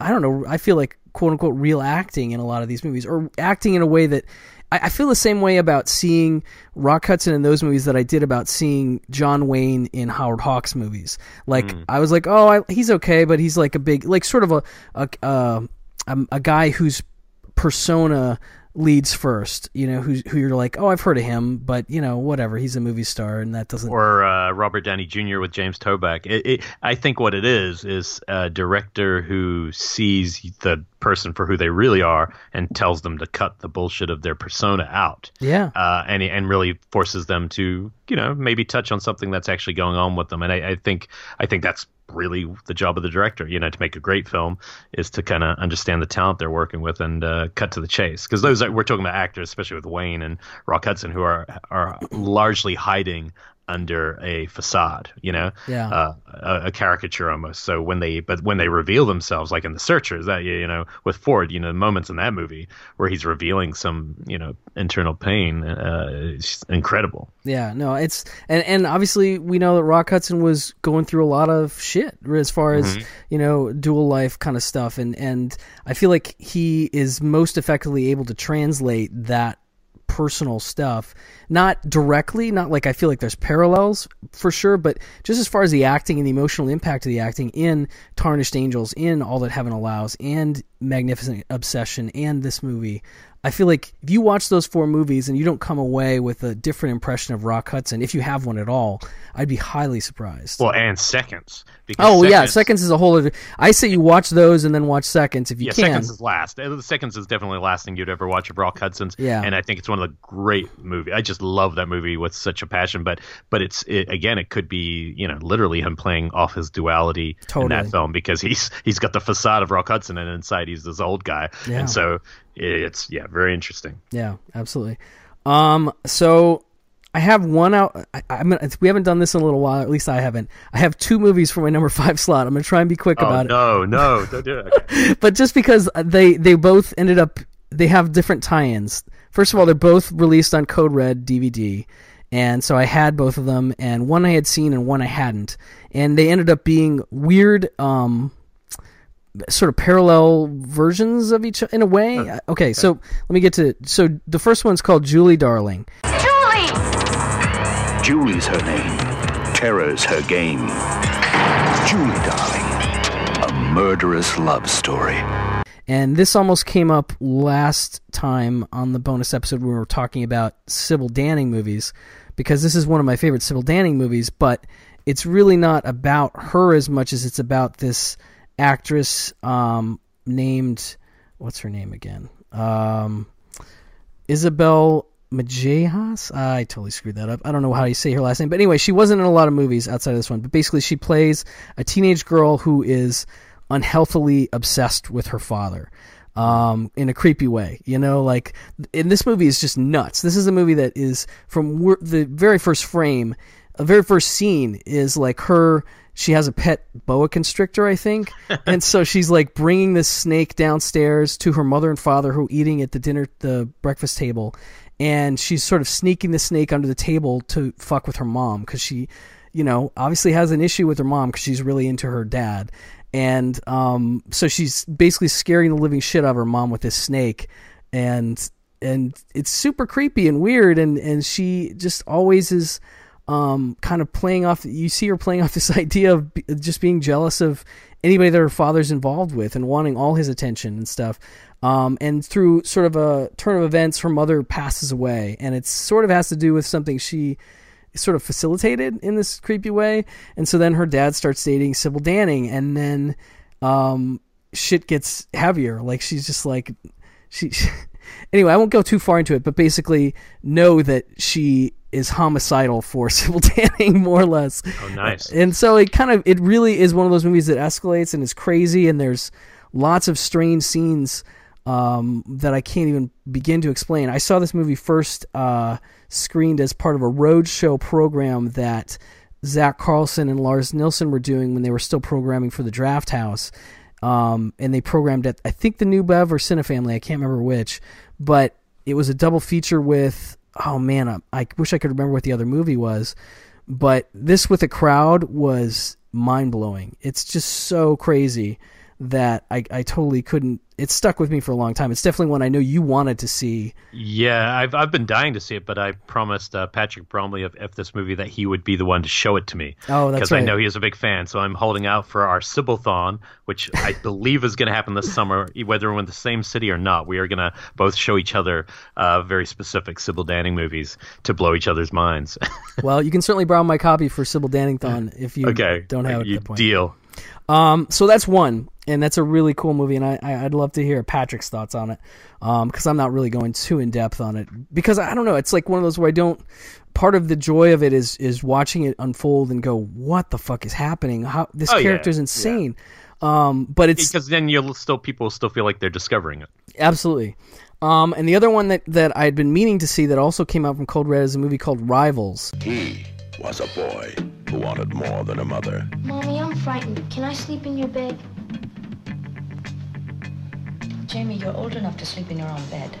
I don't know. I feel like quote unquote real acting in a lot of these movies, or acting in a way that I, I feel the same way about seeing Rock Hudson in those movies that I did about seeing John Wayne in Howard Hawks movies. Like mm. I was like, oh, I, he's okay, but he's like a big, like sort of a a, uh, a, a guy whose persona leads first, you know, who who you're like, oh, I've heard of him, but you know, whatever, he's a movie star, and that doesn't. Or uh, Robert Downey Jr. with James Toback. It, it, I think what it is is a director who sees the person for who they really are and tells them to cut the bullshit of their persona out. Yeah. Uh, and and really forces them to, you know, maybe touch on something that's actually going on with them. And I, I think I think that's really the job of the director, you know, to make a great film is to kind of understand the talent they're working with and uh, cut to the chase. Because those we're talking about actors, especially with Wayne and Rock Hudson, who are are largely hiding under a facade, you know, yeah, uh, a, a, caricature almost. So when they, but when they reveal themselves, like in The Searchers, that you know, with Ford, you know, the moments in that movie where he's revealing some, you know, internal pain, uh, it's incredible. Yeah, no, it's and and obviously we know that Rock Hudson was going through a lot of shit as far as mm-hmm. you know dual life kind of stuff, and and I feel like he is most effectively able to translate that personal stuff. Not directly not like i feel like there's parallels for sure but just as far as the acting and the emotional impact of the acting in tarnished angels in all that heaven allows and magnificent obsession and this movie I feel like if you watch those four movies and you don't come away with a different impression of Rock Hudson, if you have one at all, I'd be highly surprised. Well, and Seconds. Oh seconds, yeah, Seconds is a whole other. I say you watch those and then watch Seconds if you yeah, can. Seconds is last. The Seconds is definitely the last thing you'd ever watch of Rock Hudson's. Yeah, and I think it's one of the great movies. I just love that movie with such a passion. But but it's it, again, it could be you know literally him playing off his duality totally. in that film because he's he's got the facade of Rock Hudson and inside he's this old guy. Yeah. And so it's yeah, very interesting. Yeah, absolutely. Um, so I have one out. I, I mean, we haven't done this in a little while. At least I haven't. I have two movies for my number five slot. I'm gonna try and be quick oh, about no, it. No, no, don't do it. Okay. but just because they they both ended up, they have different tie-ins. First of all, they're both released on Code Red DVD, and so I had both of them, and one I had seen and one I hadn't, and they ended up being weird. Um, sort of parallel versions of each in a way. Okay, okay, so let me get to so the first one's called Julie Darling. Julie. Julie's her name. Terror's her game. Julie Darling, a murderous love story. And this almost came up last time on the bonus episode when we were talking about Sybil Danning movies, because this is one of my favorite Sybil Danning movies, but it's really not about her as much as it's about this actress um, named what's her name again? Um, Isabel Majejas. I totally screwed that up. I don't know how you say her last name, but anyway, she wasn't in a lot of movies outside of this one. But basically, she plays a teenage girl who is unhealthily obsessed with her father. Um, in a creepy way, you know, like, and this movie is just nuts. This is a movie that is from the very first frame, the very first scene is like her she has a pet boa constrictor, I think, and so she's like bringing this snake downstairs to her mother and father who are eating at the dinner, the breakfast table, and she's sort of sneaking the snake under the table to fuck with her mom because she, you know, obviously has an issue with her mom because she's really into her dad, and um, so she's basically scaring the living shit out of her mom with this snake, and and it's super creepy and weird, and and she just always is um, kind of playing off. You see her playing off this idea of just being jealous of anybody that her father's involved with and wanting all his attention and stuff. Um, and through sort of a turn of events, her mother passes away, and it sort of has to do with something she sort of facilitated in this creepy way. And so then her dad starts dating Sybil Danning, and then um, shit gets heavier. Like she's just like she. anyway, I won't go too far into it, but basically know that she is homicidal for Sybil Danning more or less. Oh, nice. And so it kind of, it really is one of those movies that escalates and is crazy, and there's lots of strange scenes um, that I can't even begin to explain. I saw this movie first uh, screened as part of a roadshow program that Zack Carlson and Lars Nilsen were doing when they were still programming for the Drafthouse. Um, and they programmed at I think the New Bev or Cinefamily, I can't remember which, but it was a double feature with oh man, I, I wish I could remember what the other movie was, but this with a crowd was mind blowing. It's just so crazy that I, I totally couldn't. It stuck with me for a long time. It's definitely one I know you wanted to see. Yeah, I've I've been dying to see it, but I promised uh, Patrick Bromley of, F This Movie that he would be the one to show it to me. Oh, that's because right. I know he is a big fan. So I'm holding out for our Sybilthon, which I believe is going to happen this summer, whether we're in the same city or not. We are going to both show each other uh, very specific Sybil Danning movies to blow each other's minds. well, you can certainly borrow my copy for Sybil Dannington if you okay, don't have it you at that point. deal. Um, so that's one, and that's a really cool movie, and I, I would love to hear Patrick's thoughts on it, um, because I'm not really going too in depth on it because I don't know, it's like one of those where I don't. Part of the joy of it is is watching it unfold and go, what the fuck is happening? How this Oh, yeah, character's insane. Um, but it's because then you'll still people still feel like they're discovering it. Absolutely. Um, and the other one that, that I had been meaning to see that also came out from Code Red is a movie called Rivals. He was a boy who wanted more than a mother. Mommy, I'm frightened. Can I sleep in your bed? Jamie, you're old enough to sleep in your own bed.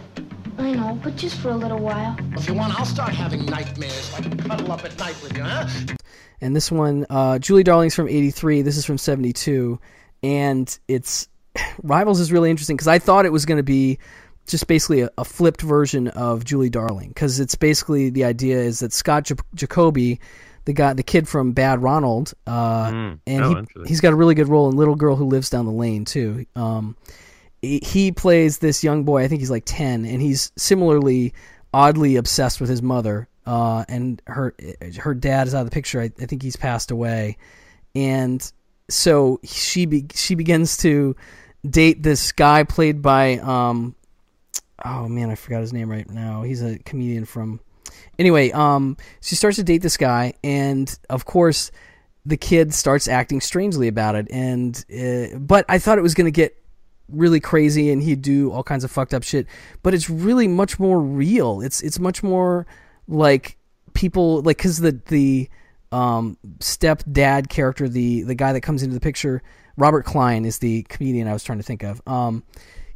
I know, but just for a little while. If you want, I'll start having nightmares. I can cuddle up at night with you, huh? And this one, uh, Julie Darling's from 83. This is from 72. And it's. Rivals is really interesting because I thought it was going to be just basically a, a, flipped version of Julie Darling because it's basically the idea is that Scott J- Jacoby, the guy, the kid from Bad Ronald, uh, Mm. and Oh, he, he's got a really good role in Little Girl Who Lives Down the Lane too. Um, he, plays this young boy. I think he's like ten, and he's similarly oddly obsessed with his mother. Uh, and her her dad is out of the picture. I, I think he's passed away, and so she be, she begins to date this guy played by um, oh man, I forgot his name right now. He's a comedian from. Anyway, um, she starts to date this guy, and of course, the kid starts acting strangely about it. And uh, but I thought it was going to get really crazy, and he'd do all kinds of fucked up shit. But it's really much more real. It's it's much more like people like because the the um, stepdad character, the the guy that comes into the picture, Robert Klein is the comedian I was trying to think of. Um,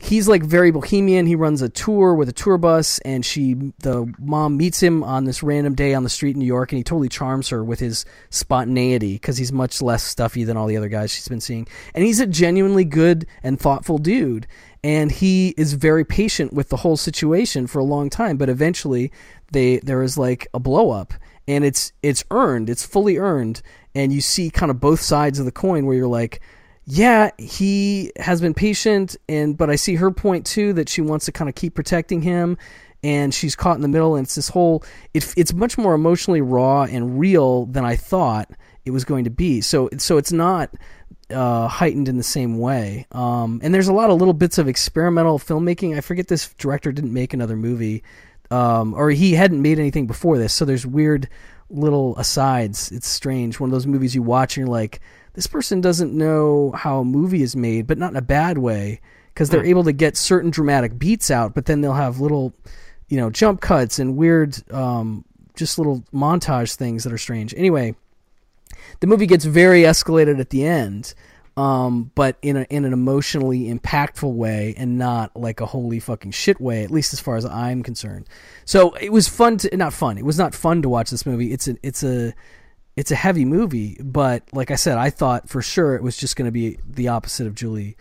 he's like very bohemian. He runs a tour with a tour bus, and she, the mom, meets him on this random day on the street in New York, and he totally charms her with his spontaneity because he's much less stuffy than all the other guys she's been seeing. And he's a genuinely good and thoughtful dude, and he is very patient with the whole situation for a long time. But eventually, they there is like a blow up, and it's it's earned, it's fully earned, and you see kind of both sides of the coin where you're like yeah, he has been patient, and but I see her point too that she wants to kind of keep protecting him, and she's caught in the middle. And it's this whole it, it's much more emotionally raw and real than I thought it was going to be. So so it's not uh, heightened in the same way. Um, and there's a lot of little bits of experimental filmmaking. I forget this director didn't make another movie, um, or he hadn't made anything before this. So there's weird little asides. It's strange. One of those movies you watch and you're like this person doesn't know how a movie is made, but not in a bad way, because they're Hmm. able to get certain dramatic beats out, but then they'll have little, you know, jump cuts and weird, um, just little montage things that are strange. Anyway, the movie gets very escalated at the end, um, but in a, in an emotionally impactful way and not like a holy fucking shit way, at least as far as I'm concerned. So it was fun to not fun. It was not fun to watch this movie. It's a it's a it's a heavy movie, but like I said, I thought for sure it was just going to be the opposite of Julie,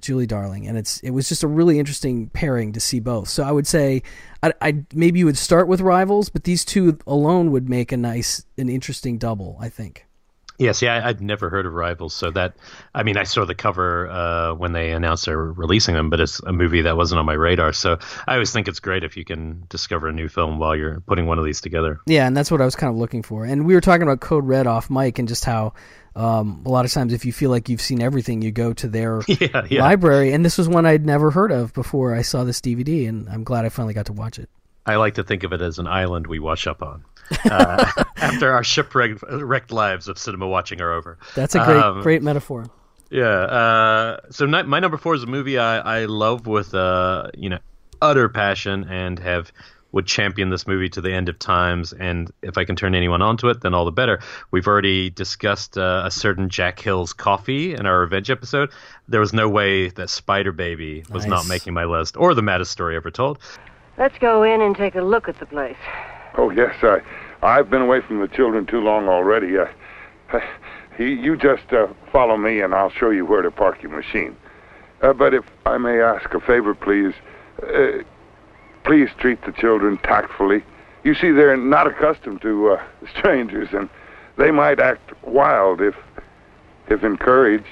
Julie Darling, and it's it was just a really interesting pairing to see both. So I would say, I, I maybe you would start with Rivals, but these two alone would make a nice, an interesting double. I think. Yeah, see, I, I'd never heard of Rivals, so that I mean, I saw the cover uh, when they announced they're releasing them, but it's a movie that wasn't on my radar. So I always think it's great if you can discover a new film while you're putting one of these together. Yeah, and that's what I was kind of looking for. And we were talking about Code Red off mic and just how um, a lot of times if you feel like you've seen everything, you go to their Yeah, yeah. library. And this was one I'd never heard of before I saw this DVD, and I'm glad I finally got to watch it. I like to think of it as an island we wash up on uh, after our shipwrecked lives of cinema watching are over. That's a great, Um, great metaphor. Yeah. Uh, so ni- my number four is a movie I, I love with uh, you know utter passion and have would champion this movie to the end of times. And if I can turn anyone onto it, then all the better. We've already discussed uh, a certain Jack Hill's Coffy in our revenge episode. There was no way that Spider Baby was Nice. not making my list, or the maddest story ever told. Let's go in and take a look at the place. Oh, yes, I, I've been away from the children too long already. Uh, he, you just uh, follow me, and I'll show you where to park your machine. Uh, but if I may ask a favor, please, uh, please treat the children tactfully. You see, they're not accustomed to uh, strangers, and they might act wild if, if encouraged.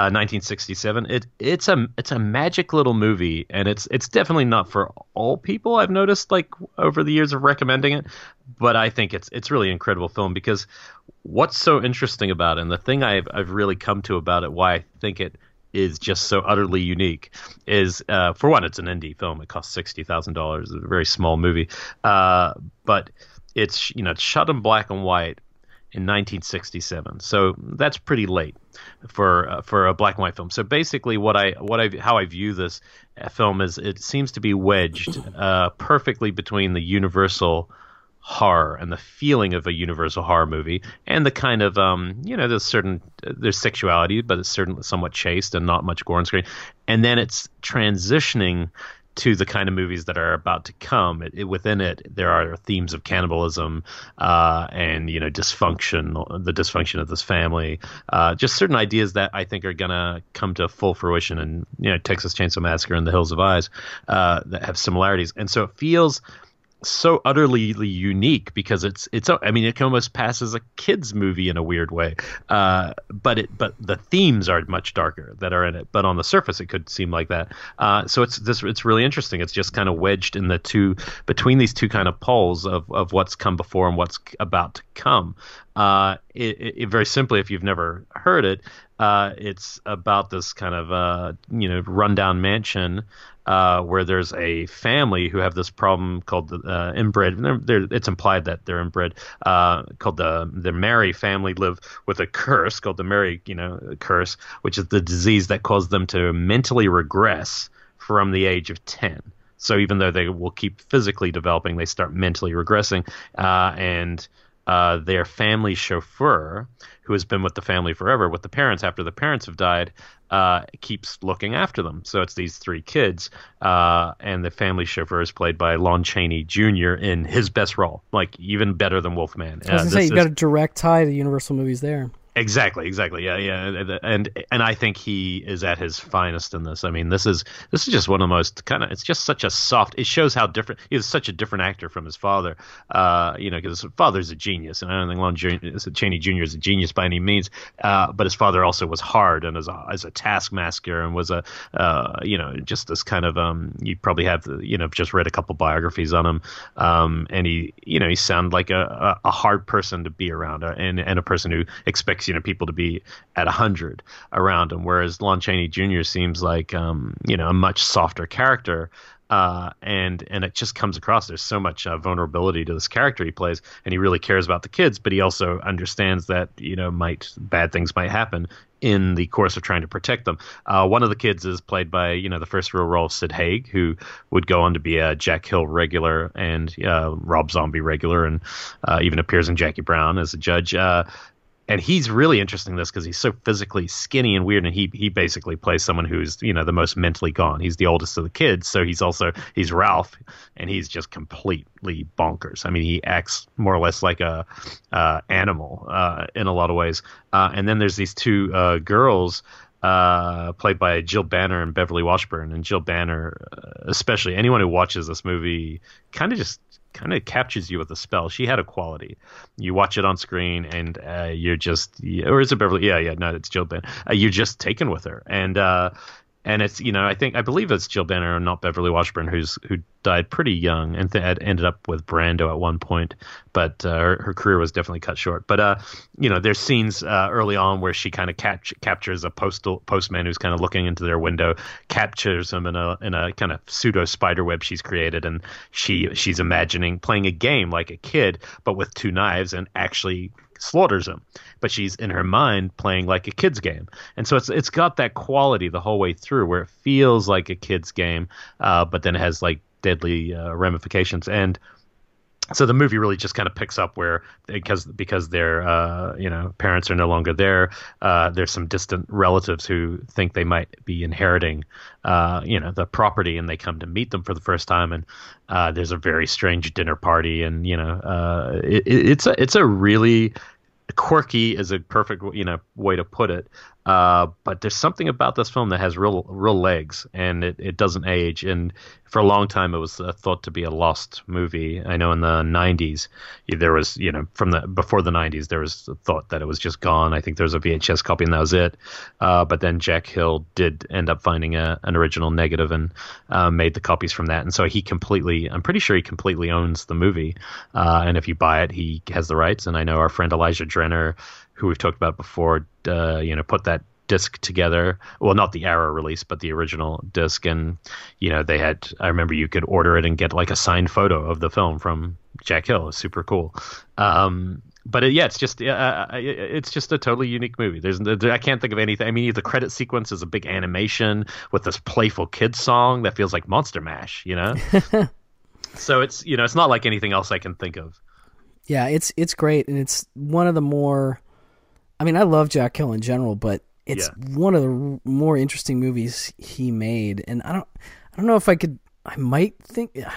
Uh, 1967. It it's a it's a magic little movie, and it's it's definitely not for all people. I've noticed like over the years of recommending it, but I think it's it's really incredible film because what's so interesting about it, and the thing I've I've really come to about it, why I think it is just so utterly unique is uh, for one, it's an indie film. It costs sixty thousand dollars. It's a very small movie, uh, but it's you know it's shot in black and white in 1967. So that's pretty late for uh, for a black and white film. So basically, what I what I how I view this uh, film is it seems to be wedged uh, perfectly between the universal horror and the feeling of a universal horror movie and the kind of um you know there's certain there's sexuality but it's certainly somewhat chaste and not much gore on screen and then it's transitioning to the kind of movies that are about to come. It, it, within it, there are themes of cannibalism uh, and you know dysfunction, the dysfunction of this family, uh, just certain ideas that I think are gonna come to full fruition in you know Texas Chainsaw Massacre and The Hills Have Eyes uh, that have similarities, and so it feels so utterly unique because it's it's I mean it almost pass as a kids movie in a weird way, uh, but it but the themes are much darker that are in it. But on the surface, it could seem like that. Uh, so it's this it's really interesting. It's just kind of wedged in the two between these two kind of poles of of what's come before and what's about to come. Uh, it, it, very simply, if you've never heard it, uh, it's about this kind of uh, you know rundown mansion uh, where there's a family who have this problem called the uh, inbred. They're, they're, it's implied that they're inbred. Uh, called the the Merrye family live with a curse called the Merrye you know curse, which is the disease that caused them to mentally regress from the age of ten. So even though they will keep physically developing, they start mentally regressing, uh, and uh, their family chauffeur, who has been with the family forever, with the parents after the parents have died, uh, keeps looking after them. So it's these three kids, uh, and the family chauffeur is played by Lon Chaney Jr. in his best role, like even better than Wolfman. I was gonna say you got a direct tie to Universal movies there. Exactly, exactly. Yeah, yeah. And and I think he is at his finest in this. I mean, this is this is just one of the most kind of. It's just such a soft. It shows how different. He's such a different actor from his father. Uh, you know, because his father's a genius, and I don't think Lon Jr., Chaney Jr. is a genius by any means. Uh, but his father also was hard and as a as a taskmaster and was a uh, you know just this kind of um. You probably have you know just read a couple biographies on him. Um, and he you know he sounded like a a, a hard person to be around, uh, and and a person who expects you know people to be at a hundred around him, whereas Lon Chaney Jr. seems like um, you know a much softer character. Uh, and and it just comes across. There's so much uh, vulnerability to this character he plays, and he really cares about the kids, but he also understands that you know might bad things might happen in the course of trying to protect them. Uh, one of the kids is played by you know the first real role Sid Haig, who would go on to be a Jack Hill regular and uh, Rob Zombie regular, and uh, even appears in Jackie Brown as a judge. And he's really interesting in this because he's so physically skinny and weird and he he basically plays someone who's you know the most mentally gone. He's the oldest of the kids so he's also he's ralph and he's just completely bonkers. I mean he acts more or less like a uh, animal uh, in a lot of ways. Uh, and then there's these two uh, girls uh, played by Jill Banner and Beverly Washburn. And Jill Banner, uh, especially anyone who watches this movie, kind of just kind of captures you with a spell. She had a quality. You watch it on screen, and uh, you're just, or is it Beverly? Yeah, yeah, no, it's Jill Banner. Uh, you're just taken with her, and uh, and it's you know I think I believe it's Jill Banner and not Beverly Washburn who's who died pretty young and th- ended up with Brando at one point, but uh, her, her career was definitely cut short. But uh, you know, there's scenes uh, early on where she kind of cap- captures a postal postman who's kind of looking into their window, captures him in a in a kind of pseudo spider web she's created, and she she's imagining playing a game like a kid, but with two knives and actually slaughters him but she's in her mind playing like a kid's game and so it's it's got that quality the whole way through where it feels like a kid's game uh, but then it has like deadly uh, ramifications. And so the movie really just kind of picks up where because because their uh, you know parents are no longer there. Uh, there's some distant relatives who think they might be inheriting uh, you know the property, and they come to meet them for the first time. And uh, there's a very strange dinner party, and you know uh, it, it's a it's a really quirky is a perfect you know way to put it uh, but there's something about this film that has real real legs and it, it doesn't age. And for a long time it was uh, thought to be a lost movie. I know in the 90s there was you know from the before the 90s there was thought that it was just gone. I think there was a vhs copy and that was it. Uh, but then jack hill did end up finding a, an original negative and uh, made the copies from that. And so he completely i'm pretty sure he completely owns the movie. Uh, and if you buy it he has the rights. And i know our friend elijah drenner who we've talked about before, uh, you know, put that disc together. Well, not the Arrow release, but the original disc. And you know, they had. I remember you could order it and get like a signed photo of the film from Jack Hill. It's super cool. Um, but it, yeah, it's just uh, it's just a totally unique movie. There's I can't think of anything. I mean, the credit sequence is a big animation with this playful kids song that feels like Monster Mash. You know. so it's you know it's not like anything else I can think of. Yeah, it's it's great, and it's one of the more I mean, I love Jack Hill in general, but it's yeah. one of the more interesting movies he made, and I don't, I don't know if I could. I might think.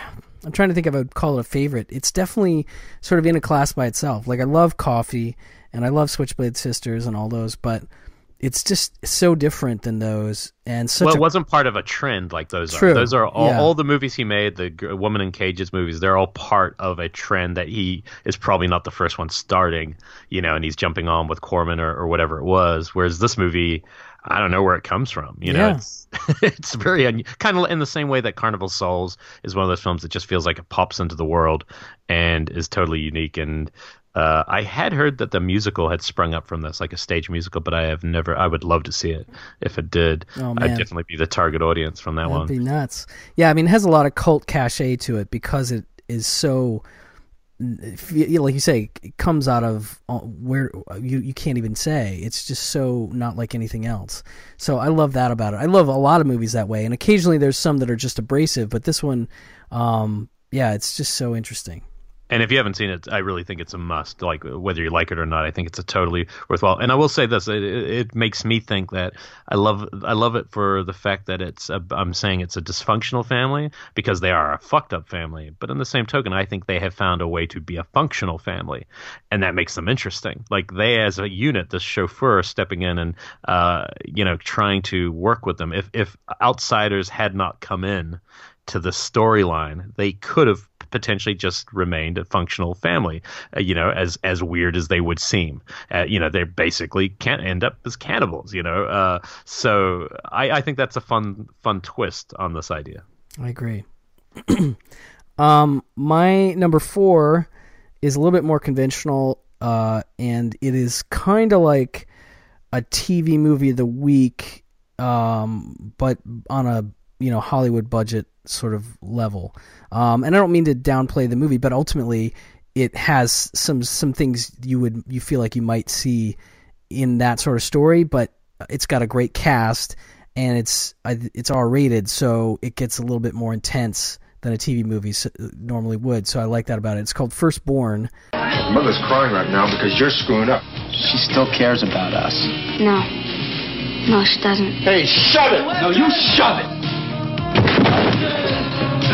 I'm trying to think if I would call it a favorite. It's definitely sort of in a class by itself. Like I love Coffy, and I love Switchblade Sisters and all those, but it's just so different than those and such well it a... wasn't part of a trend like those True. are those are all, yeah. all the movies he made the woman in cages movies they're all part of a trend that he is probably not the first one starting you know and he's jumping on with corman or, or whatever it was whereas this movie I don't know where it comes from. You know, yeah. it's it's very un- kind of in the same way that Carnival Souls is one of those films that just feels like it pops into the world and is totally unique. And uh, I had heard that the musical had sprung up from this, like a stage musical, but I have never. I would love to see it if it did. Oh, I'd definitely be the target audience from that That'd one. Be nuts. Yeah, I mean, it has a lot of cult cachet to it because it is so. Like you say, it comes out of uh, where you you can't even say. It's just so not like anything else. So I love that about it. I love a lot of movies that way, and occasionally there's some that are just abrasive, but this one, um, yeah, it's just so interesting and if you haven't seen it, I really think it's a must. Like whether you like it or not, I think it's a totally worthwhile. And I will say this: it, it makes me think that I love I love it for the fact that it's a, I'm saying it's a dysfunctional family because they are a fucked up family. But in the same token, I think they have found a way to be a functional family, and that makes them interesting. Like they, as a unit, this chauffeur stepping in and uh, you know trying to work with them. If if outsiders had not come in to the storyline, they could have potentially just remained a functional family. Uh, you know, as as weird as they would seem, uh, you know, they basically can't end up as cannibals. You know, uh, so I, I think that's a fun fun twist on this idea. I agree. um, my number four is a little bit more conventional, uh, and it is kind of like a TV movie of the week, um, but on a you know Hollywood budget sort of level. Um, and I don't mean to downplay the movie, but ultimately it has some some things you would you feel like you might see in that sort of story, but it's got a great cast and it's it's R rated, so it gets a little bit more intense than a TV movie normally would. So I like that about it. It's called Firstborn. Mother's crying right now because you're screwing up. She still cares about us. No. No, she doesn't. Hey, shove it! No, you shove it!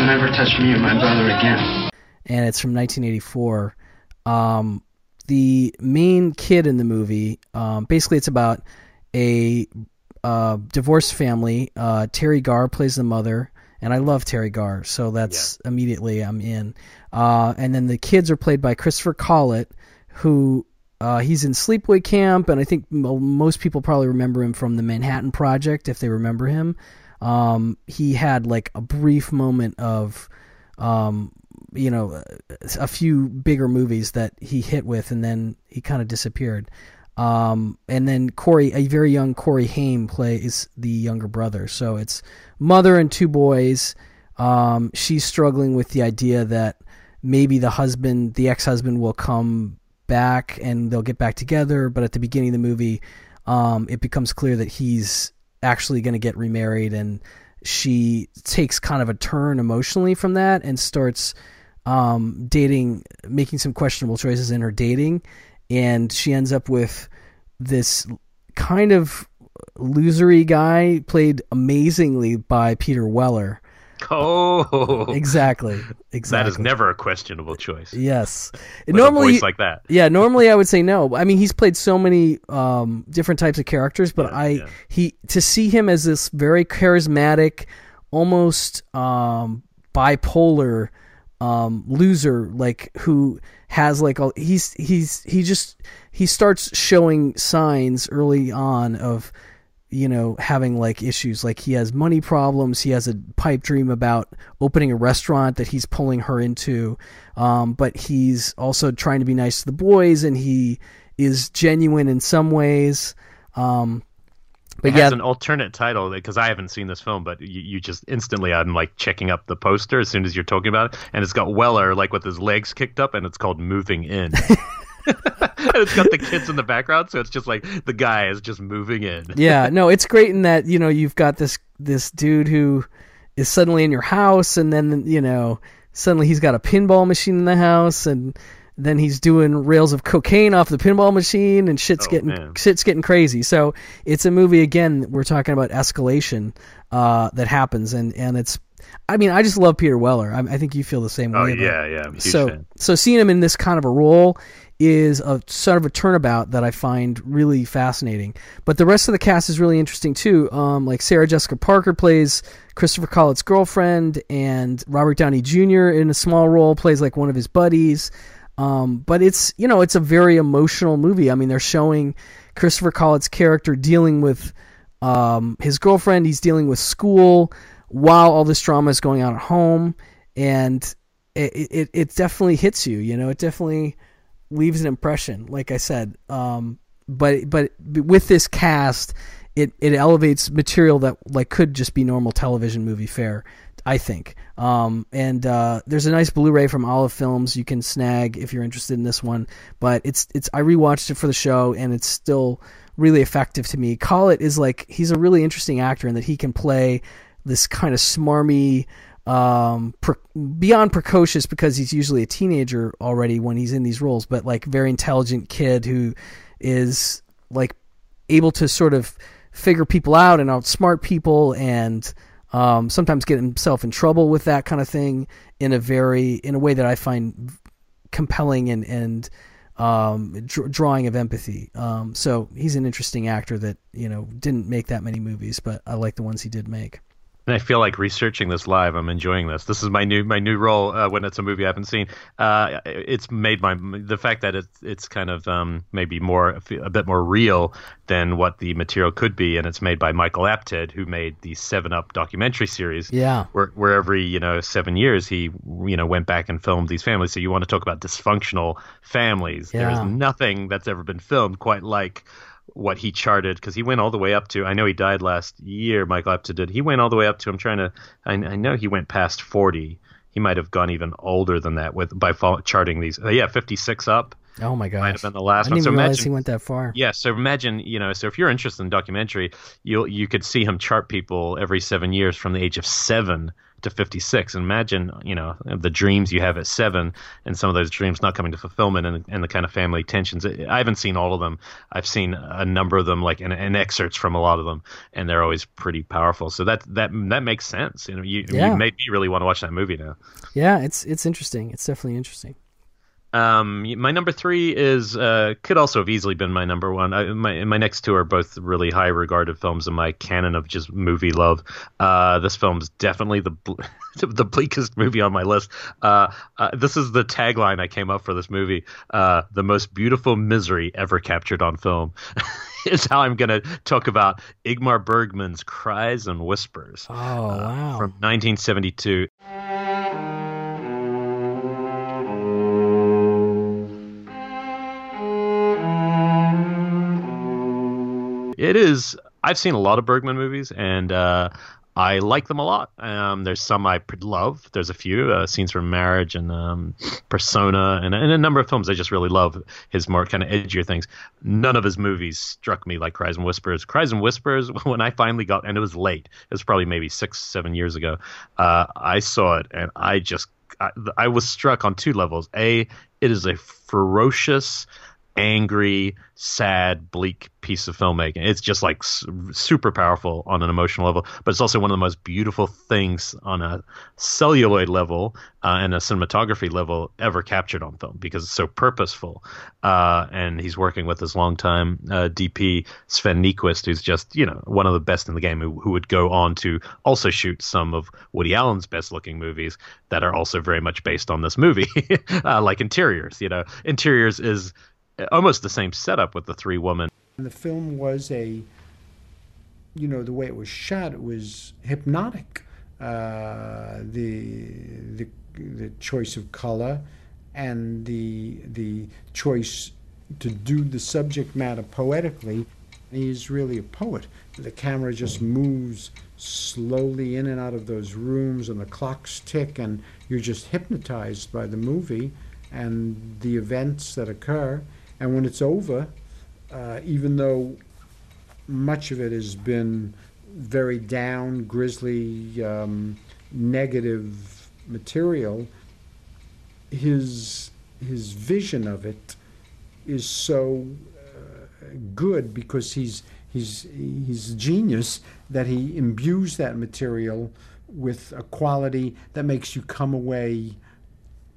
Never touch me or my brother again. And it's from 1984. Um, the main kid in the movie, um, basically, it's about a uh, divorced family. Uh, Teri Garr plays the mother, and I love Teri Garr, so that's yeah. immediately I'm in. Uh, and then the kids are played by Christopher Collett, who uh, he's in Sleepaway Camp, and I think most people probably remember him from the Manhattan Project, if they remember him. Um, he had like a brief moment of, um, you know, a few bigger movies that he hit with, and then he kind of disappeared. Um, and then Corey, a very young Corey Haim, plays the younger brother. So it's mother and two boys. Um, she's struggling with the idea that maybe the husband, the ex-husband, will come back and they'll get back together. But at the beginning of the movie, um, it becomes clear that he's actually going to get remarried and she takes kind of a turn emotionally from that and starts um, dating, making some questionable choices in her dating, and she ends up with this kind of losery guy played amazingly by Peter Weller. Oh, exactly, exactly. That is never a questionable choice. Yes, normally like that. Yeah, normally I would say no. I mean, he's played so many um, different types of characters, but Yeah, I yeah. he to see him as this very charismatic, almost um, bipolar um, loser, like who has like all he's he's he just he starts showing signs early on of you know having like issues. Like he has money problems. He has a pipe dream about opening a restaurant that he's pulling her into. Um, but he's also trying to be nice to the boys and he is genuine in some ways. Um, but it yeah. has an alternate title because I haven't seen this film, but you, you just instantly I'm like checking up the poster as soon as you're talking about it, and it's got Weller like with his legs kicked up, and it's called Moving In. and it's got the kids in the background, so it's just like the guy is just moving in. yeah, no, it's great in that you know you've got this this dude who is suddenly in your house, and then you know suddenly he's got a pinball machine in the house, and then he's doing rails of cocaine off the pinball machine, and shit's Oh, getting man. shit's getting crazy. So it's a movie again. We're talking about escalation uh, that happens, and and it's. I mean, I just love Peter Weller. I, I think you feel the same Oh way. about- yeah, yeah, I'm a huge so fan. so seeing him in this kind of a role is a sort of a turnabout that I find really fascinating. But the rest of the cast is really interesting too. Um, like Sarah Jessica Parker plays Christopher Collett's girlfriend, and Robert Downey Jr. in a small role plays like one of his buddies. Um, but it's you know it's a very emotional movie. I mean, they're showing Christopher Collett's character dealing with um, his girlfriend. He's dealing with school while all this drama is going on at home, and it, it it definitely hits you. You know, it definitely leaves an impression. Like I said, um, but but with this cast, it it elevates material that like could just be normal television movie fare. I think. Um, and uh, there's a nice Blu-ray from Olive Films you can snag if you're interested in this one. But it's it's I rewatched it for the show and it's still really effective to me. Collett is like he's a really interesting actor in that he can play this kind of smarmy um pre- beyond precocious because he's usually a teenager already when he's in these roles but like very intelligent kid who is like able to sort of figure people out and outsmart people and um, sometimes get himself in trouble with that kind of thing in a very in a way that I find compelling and and um, dr- drawing of empathy. Um, so he's an interesting actor that you know didn't make that many movies, but I like the ones he did make. And I feel like researching this live. I'm enjoying this. This is my new my new role uh, when it's a movie I haven't seen. Uh, it's made my the fact that it's it's kind of um, maybe more a bit more real than what the material could be, and it's made by Michael Apted, who made the Seven Up documentary series. Yeah. where where every you know seven years he you know went back and filmed these families. So you want to talk about dysfunctional families? There is nothing that's ever been filmed quite like what he charted because he went all the way up to I know he died last year Michael Apted did. He went all the way up to I'm trying to I, I know he went past 40 he might have gone even older than that with by charting these. Uh, yeah 56 up. Oh my god! might have been the last I didn't so even realize imagine he went that far. yeah so imagine you know so if you're interested in documentary you'll you could see him chart people every seven years from the age of seven to 56 and imagine you know the dreams you have at seven and some of those dreams not coming to fulfillment and, and the kind of family tensions i haven't seen all of them i've seen a number of them like and, and excerpts from a lot of them and they're always pretty powerful so that that that makes sense you know you, Yeah. you made me really want to watch that movie now Yeah, it's it's interesting. It's definitely interesting. Um, my number three is uh, could also have easily been my number one. I, my my next two are both really high regarded films in my canon of just movie love. Uh, this film's definitely the ble- the bleakest movie on my list. Uh, uh, this is the tagline I came up for this movie: uh, "The most beautiful misery ever captured on film." is how I'm going to talk about Ingmar Bergman's Cries and Whispers Oh wow! from 1972. It is. I've seen a lot of Bergman movies, and uh, I like them a lot. Um, there's some I love. There's a few uh, scenes from Marriage and um, Persona, and, and, a number of films I just really love. His more kind of edgier things. None of his movies struck me like Cries and Whispers. Cries and Whispers, when I finally got, and it was late. It was probably maybe six, seven years ago. Uh, I saw it, and I just I, I was struck on two levels. A, it is a ferocious angry, sad, bleak piece of filmmaking. It's just like super powerful on an emotional level, but it's also one of the most beautiful things on a celluloid level uh, and a cinematography level ever captured on film because it's so purposeful. Uh, and he's working with his longtime uh, DP Sven Nykvist, who's just you know one of the best in the game, who, who would go on to also shoot some of Woody Allen's best looking movies that are also very much based on this movie, uh, like Interiors. You know, Interiors is almost the same setup with the three women. The film was a, you know, the way it was shot, it was hypnotic. Uh, the the the choice of color, and the the choice to do the subject matter poetically. He's really a poet. The camera just moves slowly in and out of those rooms, and the clocks tick, and you're just hypnotized by the movie and the events that occur. And when it's over, uh, even though much of it has been very down, grisly, um, negative material, his his vision of it is so uh, good because he's he's he's a genius that he imbues that material with a quality that makes you come away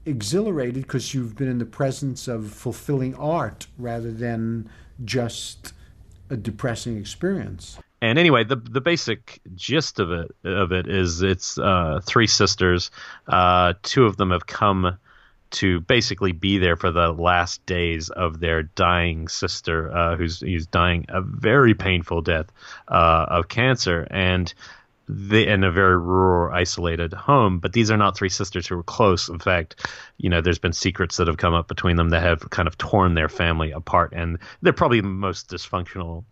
exhilarated because you've been in the presence of fulfilling art rather than just a depressing experience. And anyway, the the basic gist of it of it is it's uh, three sisters. Uh, two of them have come to basically be there for the last days of their dying sister, uh, who's who's dying a very painful death uh, of cancer, and they, in a very rural, isolated home. But these are not three sisters who are close. In fact, you know, there's been secrets that have come up between them that have kind of torn their family apart, and they're probably the most dysfunctional,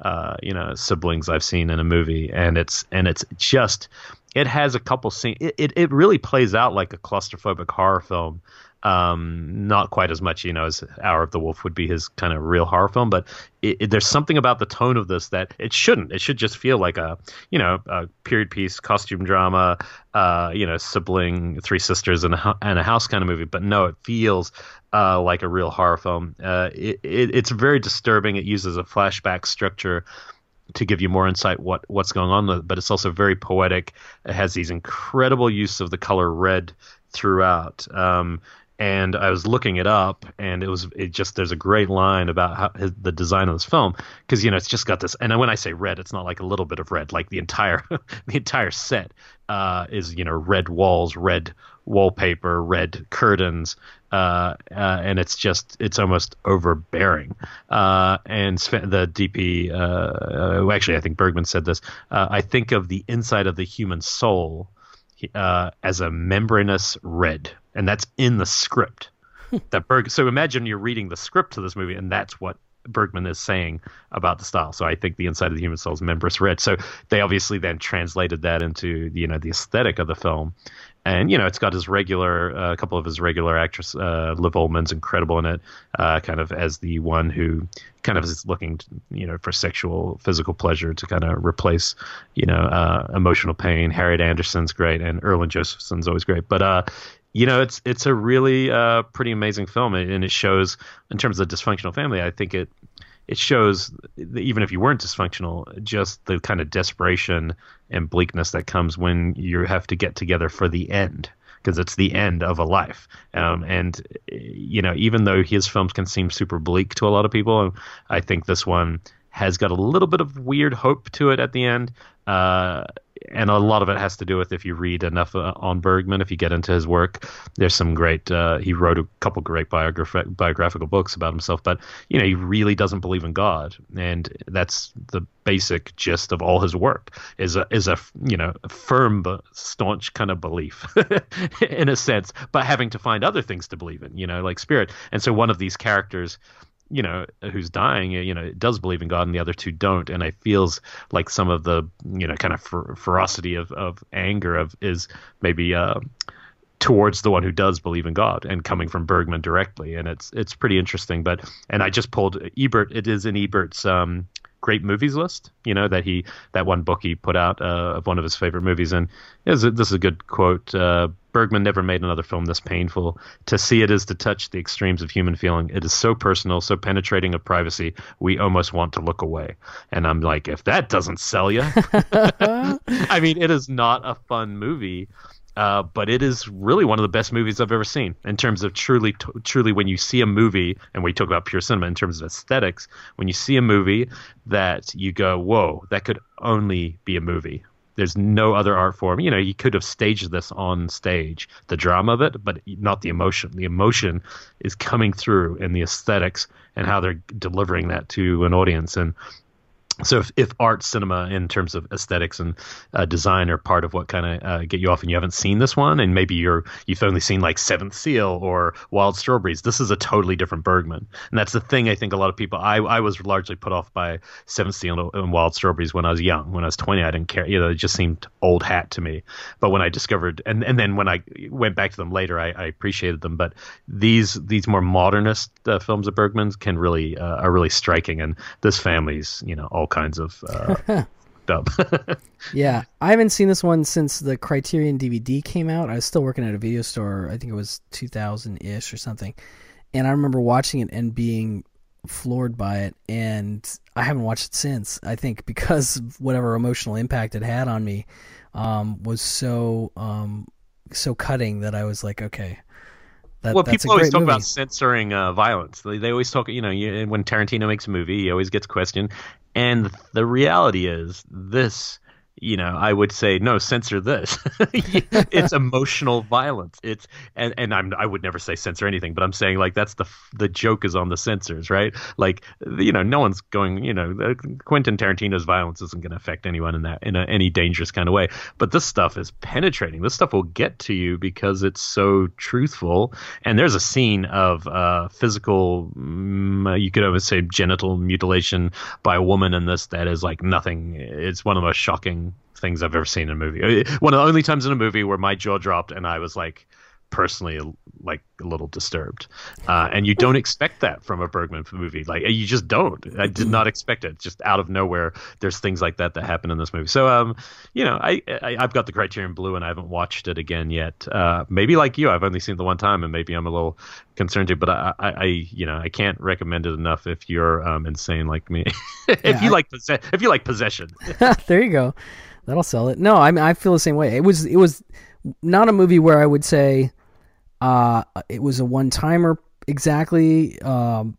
uh, you know, siblings I've seen in a movie. And it's and it's just, it has a couple scenes. It, it it really plays out like a claustrophobic horror film um, not quite as much, you know, as Hour of the Wolf would be his kind of real horror film, but it, it, there's something about the tone of this that it shouldn't. It should just feel like a, you know, a period piece, costume drama, uh, you know, sibling, three sisters, and a, and a house kind of movie. But no, it feels uh, like a real horror film. Uh, it, it, it's very disturbing. It uses a flashback structure to give you more insight what what's going on but it's also very poetic it has these incredible use of the color red throughout um, and I was looking it up, and it was it just there's a great line about how his, the design of this film because you know it's just got this, and when I say red, it's not like a little bit of red, like the entire the entire set uh, is you know red walls, red wallpaper, red curtains, uh, uh, and it's just it's almost overbearing. Uh, and the DP, uh, uh, actually, I think Bergman said this. I think of the inside of the human soul as a membranous red and that's in the script. that Berg. So imagine you're reading the script to this movie, and that's what Bergman is saying about the style. So I think the inside of the human soul is membranous red. So they obviously then translated that into you know the aesthetic of the film, and you know it's got his regular uh, a couple of his regular actress uh, Liv Ullmann's incredible in it, uh, kind of as the one who kind of is looking you know for sexual physical pleasure to kind of replace you know uh, emotional pain. Harriet Andersson's great and Erland Josephson's always great, but uh, you know, it's it's a really uh, pretty amazing film, and it shows in terms of dysfunctional family. I think it it shows even if you weren't dysfunctional, just the kind of desperation and bleakness that comes when you have to get together for the end because it's the end of a life. Um, and you know, even though his films can seem super bleak to a lot of people, I think this one has got a little bit of weird hope to it at the end. Uh, and a lot of it has to do with if you read enough uh, on Bergman, if you get into his work, there's some great. Uh, he wrote a couple great biograph- biographical books about himself, but you know he really doesn't believe in God, and that's the basic gist of all his work. is a is a you know firm but staunch kind of belief, in a sense, but having to find other things to believe in, you know, like spirit. And so one of these characters you know, who's dying, you know, it does believe in God, and the other two don't, and it feels like some of the, you know, kind of fer- ferocity of of anger of is maybe. Uh, towards the one who does believe in God and coming from Bergman directly, and it's it's pretty interesting. But and I just pulled Ebert. It is in Ebert's um, great movies list. You know that he that one book he put out uh, of one of his favorite movies, and is this is a good quote. Uh, Bergman never made another film this painful. To see it is to touch the extremes of human feeling. It is so personal, so penetrating of privacy, we almost want to look away. And I'm like, if that doesn't sell you, I mean, it is not a fun movie. Uh, but it is really one of the best movies I've ever seen in terms of truly, t- truly when you see a movie, and we talk about pure cinema in terms of aesthetics, when you see a movie that you go, whoa, that could only be a movie. There's no other art form. You know, you could have staged this on stage, the drama of it, but not the emotion. The emotion is coming through in the aesthetics and how they're delivering that to an audience. And so if, if art cinema in terms of aesthetics and uh, design are part of what kind of uh, get you off and you haven't seen this one and maybe you're you've only seen like seventh seal or wild strawberries this is a totally different bergman. And that's the thing i think a lot of people i, I was largely put off by seventh seal and wild strawberries when i was young. When i was 20 i didn't care you know it just seemed old hat to me. But when i discovered and, and then when i went back to them later i, I appreciated them. But these these more modernist uh, films of bergman's can really uh, are really striking and this family's you know all kinds of uh, dub. yeah, I haven't seen this one since the Criterion DVD came out. I was still working at a video store. I think it was 2000 ish or something, and I remember watching it and being floored by it. And I haven't watched it since. I think because whatever emotional impact it had on me um, was so um, so cutting that I was like, okay. That, well, people always talk movie. about censoring uh, violence. They, they always talk, you know, you, when Tarantino makes a movie, he always gets questioned. And the reality is, this you know, I would say no, censor this. it's emotional violence. It's and and I'm I would never say censor anything, but I'm saying like that's the the joke is on the censors, right? Like you know, no one's going, you know, Quentin Tarantino's violence isn't going to affect anyone in that in a, any dangerous kind of way. But this stuff is penetrating. This stuff will get to you because it's so truthful. And there's a scene of uh, physical, um, you could almost say genital mutilation by a woman in this that is like nothing. It's one of the most shocking things I've ever seen in a movie. One of the only times in a movie where my jaw dropped and I was like personally like a little disturbed. Uh, and you don't expect that from a Bergman movie. Like you just don't. I did not expect it. Just out of nowhere, there's things like that that happen in this movie. So um, you know, I, I have got the Criterion Blue and I haven't watched it again yet. Uh, maybe like you, I've only seen it the one time and maybe I'm a little concerned too. But I, I, I you know, I can't recommend it enough if you're um, insane like me. if yeah, you I... like possess- if you like possession. there you go. That'll sell it. No, I mean I feel the same way. It was it was not a movie where I would say uh, it was a one timer exactly um,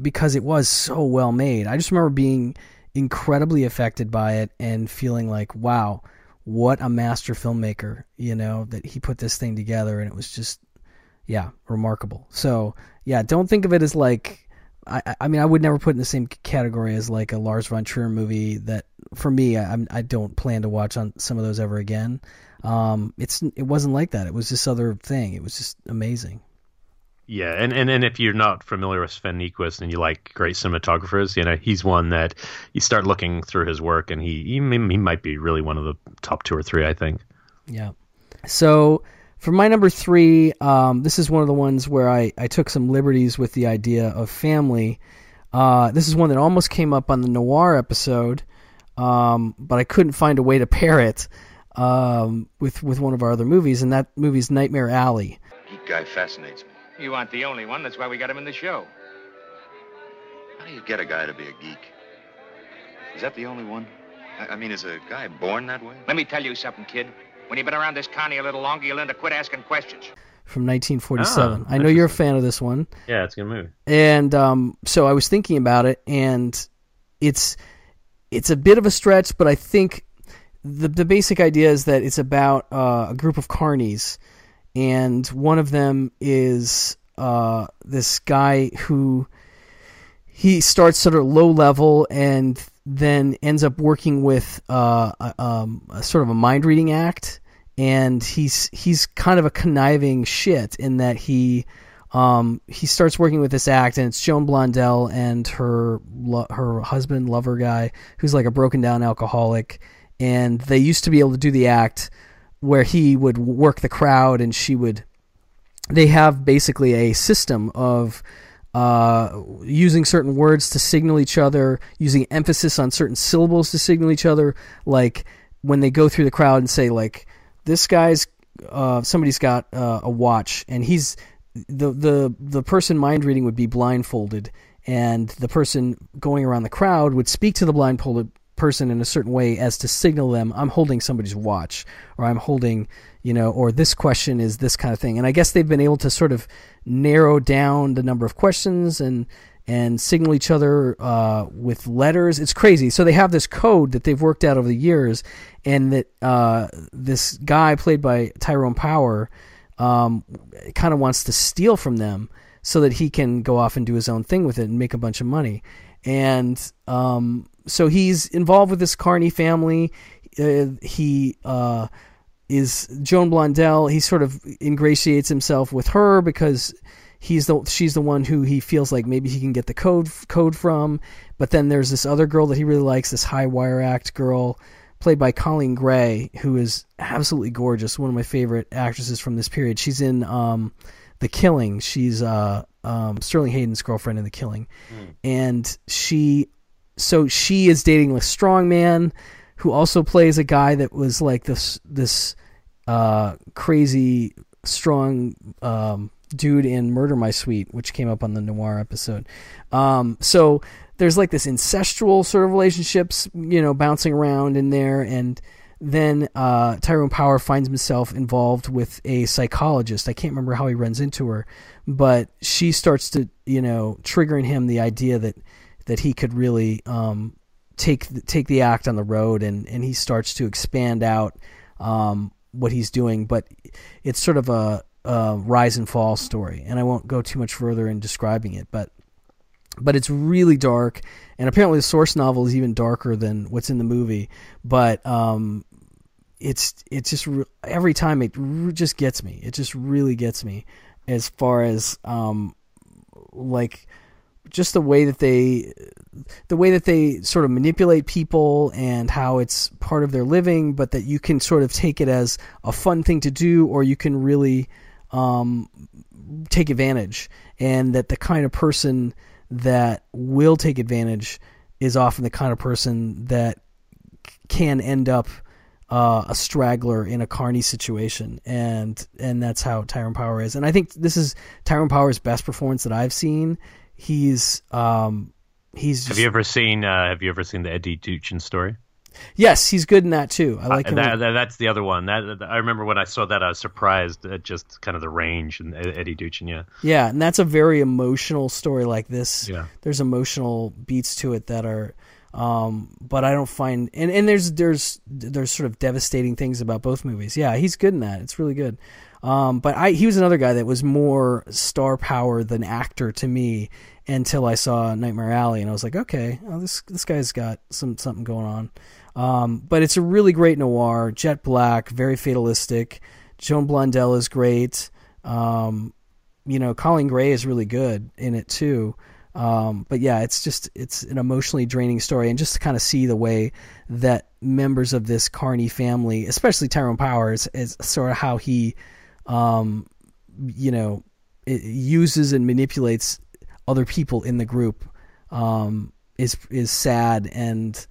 because it was so well made. I just remember being incredibly affected by it and feeling like, wow, what a master filmmaker, you know, that he put this thing together and it was just, yeah, remarkable. So, yeah, don't think of it as like, I, I mean, I would never put in the same category as like a Lars von Trier movie that, for me, I, I don't plan to watch on some of those ever again. Um, it's it wasn't like that. It was this other thing. It was just amazing. Yeah, and, and, and if you're not familiar with Sven Nykvist and you like great cinematographers, you know he's one that you start looking through his work, and he he, he might be really one of the top two or three, I think. Yeah. So for my number three, um, this is one of the ones where I, I took some liberties with the idea of family. Uh, this is one that almost came up on the noir episode, um, but I couldn't find a way to pair it um, with with one of our other movies, and that movie's Nightmare Alley. Geek guy fascinates me. You aren't the only one. That's why we got him in the show. How do you get a guy to be a geek? Is that the only one? I, I mean, is a guy born that way? Let me tell you something, kid. When you've been around this county a little longer, you'll learn to quit asking questions. From 1947. I know you're a fan of this one. Yeah, it's a good movie. And um, so I was thinking about it, and it's it's a bit of a stretch, but I think the the basic idea is that it's about uh, a group of carnies, and one of them is uh, this guy who he starts sort of low level and then ends up working with uh, a, um, a sort of a mind reading act, and he's he's kind of a conniving shit in that he um, he starts working with this act, and it's Joan Blondell and her lo- her husband, lover guy, who's like a broken down alcoholic, and they used to be able to do the act where he would work the crowd and she would. They have basically a system of uh, using certain words to signal each other, using emphasis on certain syllables to signal each other, like when they go through the crowd and say like, "This guy's uh, somebody's got uh, a watch," and he's the the the person mind reading would be blindfolded, and the person going around the crowd would speak to the blindfolded person in a certain way as to signal them I'm holding somebody's watch or I'm holding you know or this question is this kind of thing. And I guess they've been able to sort of narrow down the number of questions and and signal each other uh, with letters. It's crazy. So they have this code that they've worked out over the years and that uh, this guy played by Tyrone Power um, kind of wants to steal from them so that he can go off and do his own thing with it and make a bunch of money and um, so he's involved with this Carney family. Uh, he uh, is Joan Blondell. He sort of ingratiates himself with her because he's the she's the one who he feels like maybe he can get the code code from. But then there's this other girl that he really likes, this high wire act girl played by Coleen Gray, who is absolutely gorgeous. One of my favorite actresses from this period. She's in um, The Killing. She's uh, um, Sterling Hayden's girlfriend in The Killing, mm. and she so she is dating a strong man who also plays a guy that was like this this uh, crazy strong um, dude in Murder My Sweet, which came up on the noir episode. Um, so there's like this incestual sort of relationships, you know, bouncing around in there, and then uh, Tyrone Power finds himself involved with a psychologist. I can't remember how he runs into her, but she starts to, you know, triggering him the idea that that he could really um, take take the act on the road, and and he starts to expand out um, what he's doing. But it's sort of a, a rise and fall story, and I won't go too much further in describing it, but but it's really dark and apparently the source novel is even darker than what's in the movie but um, it's it's just re- every time it re- just gets me. It just really gets me as far as um, like just the way that they the way that they sort of manipulate people and how it's part of their living, but that you can sort of take it as a fun thing to do, or you can really um, take advantage, and that the kind of person that will take advantage is often the kind of person that can end up uh, a straggler in a Carney situation, and and that's how Tyrone Power is. And I think this is Tyrone Power's best performance that I've seen. He's um he's just, have you ever seen uh, have you ever seen the Eddie Duchin story yes he's good in that too i like uh, that, that, that's the other one that, that, i remember when i saw that i was surprised at just kind of the range and eddie duchin yeah yeah and that's a very emotional story like this yeah there's emotional beats to it that are um, but I don't find and, and there's there's there's sort of devastating things about both movies. Yeah, he's good in that. It's really good. Um, but I he was another guy that was more star power than actor to me until I saw Nightmare Alley, and I was like, okay, well, this this guy's got some something going on. Um, but it's a really great noir, jet black, very fatalistic. Joan Blondell is great. Um, you know, Coleen Gray is really good in it too. Um, but yeah, it's just it's an emotionally draining story, and just to kind of see the way that members of this Carney family, especially Tyrone Powers, is sort of how he, um, you know, uses and manipulates other people in the group, um, is is sad and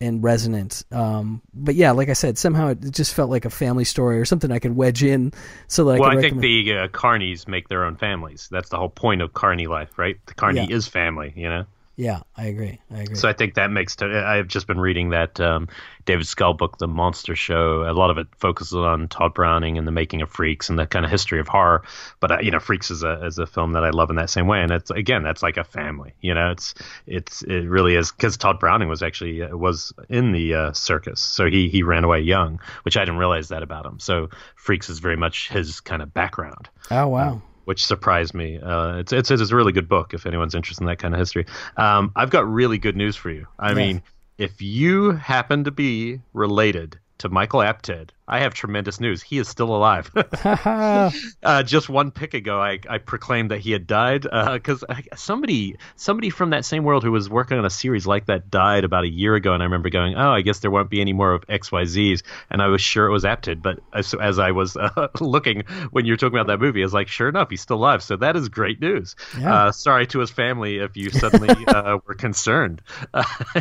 and resonant. Um, but yeah, like I said, somehow it just felt like a family story or something I could wedge in so I well, I think the uh, Carneys make their own families. That's the whole point of Carney life, right? The Carney yeah. is family, you know. Yeah, I agree. I agree. So I think that makes. T- I've just been reading that um, David book, The Monster Show. A lot of it focuses on Tod Browning and the making of Freaks and the kind of history of horror. But uh, you know, Freaks is a is a film that I love in that same way. And it's again, that's like a family. You know, it's it's it really is because Tod Browning was actually uh, was in the uh, circus, so he he ran away young, which I didn't realize that about him. So Freaks is very much his kind of background. Oh wow. Um, which surprised me. Uh, it's, it's it's a really good book if anyone's interested in that kind of history. Um, I've got really good news for you. I yeah. mean, if you happen to be related to Michael Apted I have tremendous news. He is still alive. uh, just one pick ago, I, I proclaimed that he had died because uh, somebody somebody from that same world who was working on a series like that died about a year ago, and I remember going, "Oh, I guess there won't be any more of X Y Z's," and I was sure it was Apted. But as, as I was uh, looking when you were talking about that movie, I was like, "Sure enough, he's still alive." So that is great news. Yeah. Uh, sorry to his family if you suddenly uh, were concerned.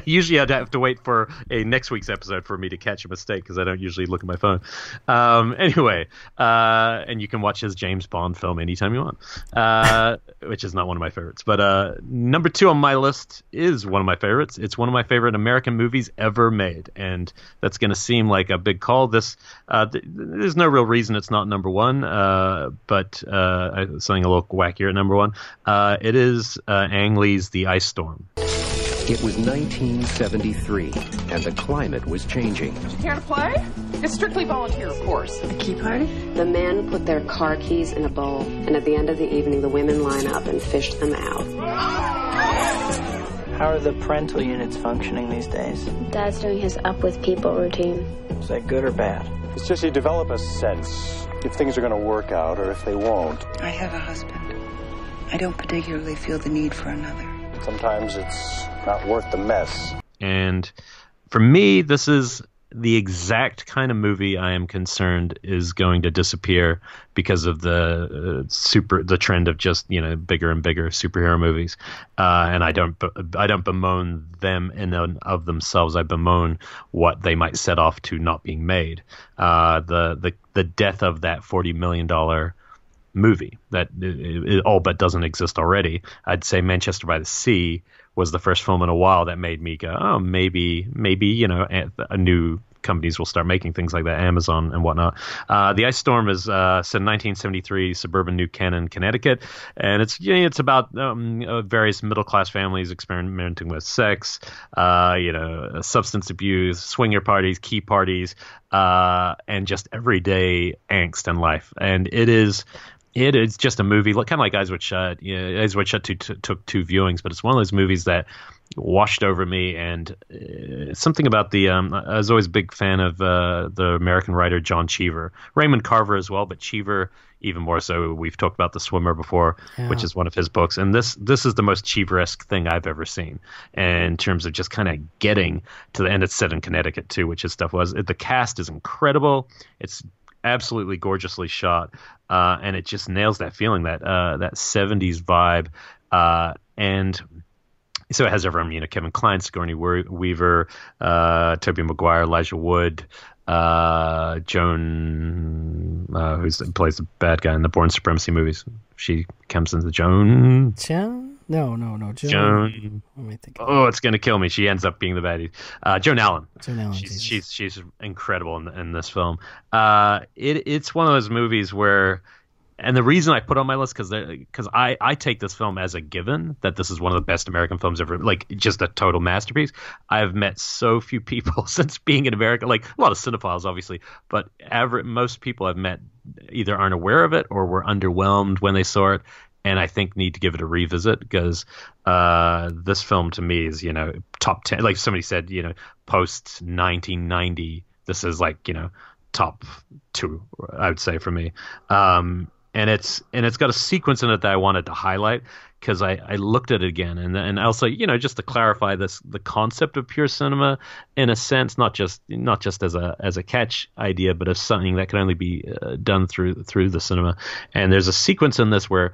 usually, I'd have to wait for a next week's episode for me to catch a mistake because I don't usually look at my phone. Um, anyway, uh, and you can watch his James Bond film anytime you want, uh, which is not one of my favorites. But uh, number two on my list is one of my favorites. It's one of my favorite American movies ever made, and that's going to seem like a big call. This uh, th- there's no real reason it's not number one, uh, but uh, something a little wackier at number one. It is Ang Lee's The Ice Storm. It was 1973, and the climate was changing. You Care to play? It's strictly volunteer, of course. A key party? The men put their car keys in a bowl, and at the end of the evening, the women line up and fish them out. How are the parental units functioning these days? Dad's doing his up with people routine. Is that good or bad? It's just you develop a sense if things are going to work out or if they won't. I have a husband. I don't particularly feel the need for another. Sometimes it's not worth the mess. And for me, this is the exact kind of movie I am concerned is going to disappear because of the uh, super the trend of just you know bigger and bigger superhero movies. Uh, and I don't I don't bemoan them in and of themselves. I bemoan what they might set off to not being made. Uh, the the the death of that forty million dollar movie that it, it all but doesn't exist already. I'd say Manchester by the Sea was the first film in a while that made me go, oh, maybe, maybe you know, a, a new companies will start making things like that, Amazon and whatnot. Uh, the Ice Storm is uh, in 1973, suburban New Canaan, Connecticut, and it's you know, it's about um, uh, various middle class families experimenting with sex, uh, you know, substance abuse, swinger parties, key parties, uh, and just everyday angst in life. And it is it is just a movie, kind of like Eyes Wide Shut. You know, Eyes Wide Shut two, t- took two viewings, but it's one of those movies that washed over me. And uh, something about the um, I was always a big fan of uh, the American writer John Cheever, Raymond Carver as well, but Cheever even more so. We've talked about The Swimmer before, yeah. which is one of his books, and this this is the most Cheever-esque thing I've ever seen in terms of just kind of getting to the end. It's set in Connecticut too, which his stuff was. The cast is incredible. It's absolutely gorgeously shot, uh, and it just nails that feeling that uh, that '70s vibe, uh, and so it has everyone, you know, Kevin Kline, Sigourney Weaver, uh, Tobey Maguire, Elijah Wood, uh, Joan, uh, who plays the bad guy in the Bourne Supremacy movies. She comes into Joan. Joan? No, no, no. Joan. Joan. Let me think. Oh, it's gonna kill me. She ends up being the baddie. Uh, Joan Allen. Joan Allen. She's she's, she's incredible in, in this film. Uh, it it's one of those movies where and the reason I put on my list because because I I take this film as a given that this is one of the best American films ever, like just a total masterpiece. I've met so few people since being in America, like a lot of cinephiles, obviously, but average most people I've met either aren't aware of it or were underwhelmed when they saw it, and I think need to give it a revisit because uh, this film to me is you know top ten. Like somebody said, you know, post 1990, this is like you know top two, I would say for me. Um, and it's and it's got a sequence in it that I wanted to highlight because I, I looked at it again and and also you know just to clarify this the concept of pure cinema in a sense not just not just as a as a catch idea but as something that can only be uh, done through through the cinema and there's a sequence in this where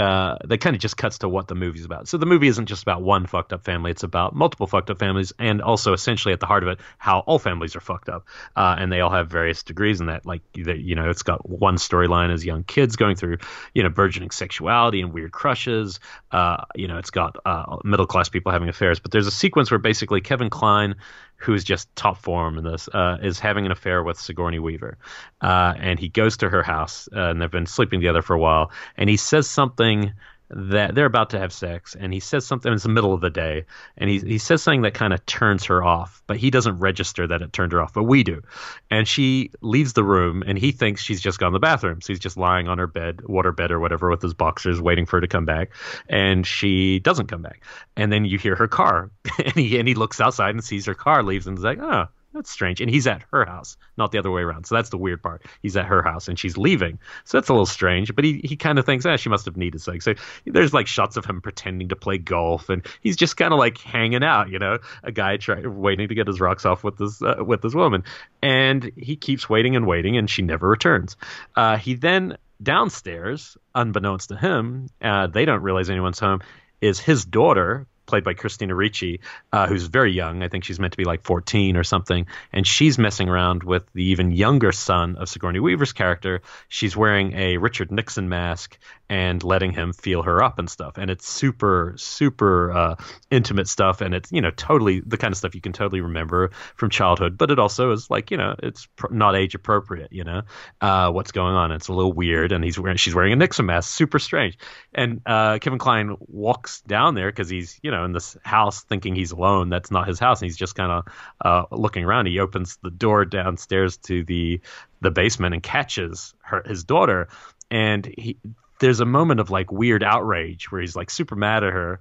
uh, that kind of just cuts to what the movie's about. So the movie isn't just about one fucked up family; it's about multiple fucked up families, and also essentially at the heart of it, how all families are fucked up, uh, and they all have various degrees in that. Like you know, it's got one storyline as young kids going through you know burgeoning sexuality and weird crushes. Uh, you know, it's got uh, middle class people having affairs, but there's a sequence where basically Kevin Kline who is just top form in this, uh, is having an affair with Sigourney Weaver. Uh, and he goes to her house, uh, and they've been sleeping together for a while, and he says something that they're about to have sex and he says something it's the middle of the day and he, he says something that kind of turns her off but he doesn't register that it turned her off but we do. And she leaves the room and he thinks she's just gone to the bathroom. So he's just lying on her bed water bed or whatever with his boxers waiting for her to come back and she doesn't come back. And then you hear her car and he, and he looks outside and sees her car leaves and is like oh that's strange. And he's at her house, not the other way around. So that's the weird part. He's at her house and she's leaving. So that's a little strange. But he, he kind of thinks, ah, she must have needed something. So there's like shots of him pretending to play golf and he's just kind of like hanging out, you know, a guy try, waiting to get his rocks off with this, uh, with this woman. And he keeps waiting and waiting and she never returns. Uh, he then downstairs, unbeknownst to him, uh, they don't realize anyone's home, is his daughter, played by Christina Ricci, uh, who's very young. I think she's meant to be like 14 or something. And she's messing around with the even younger son of Sigourney Weaver's character. She's wearing a Richard Nixon mask and letting him feel her up and stuff. And it's super, super uh, intimate stuff. And it's, you know, totally the kind of stuff you can totally remember from childhood. But it also is like, you know, it's pr- not age appropriate, you know, uh, what's going on. It's a little weird. And he's wearing, she's wearing a Nixon mask, super strange. And uh, Kevin Kline walks down there because he's, you know, in this house thinking he's alone. That's not his house. And he's just kind of uh, looking around. He opens the door downstairs to the the basement and catches her his daughter and he there's a moment of like weird outrage where he's like super mad at her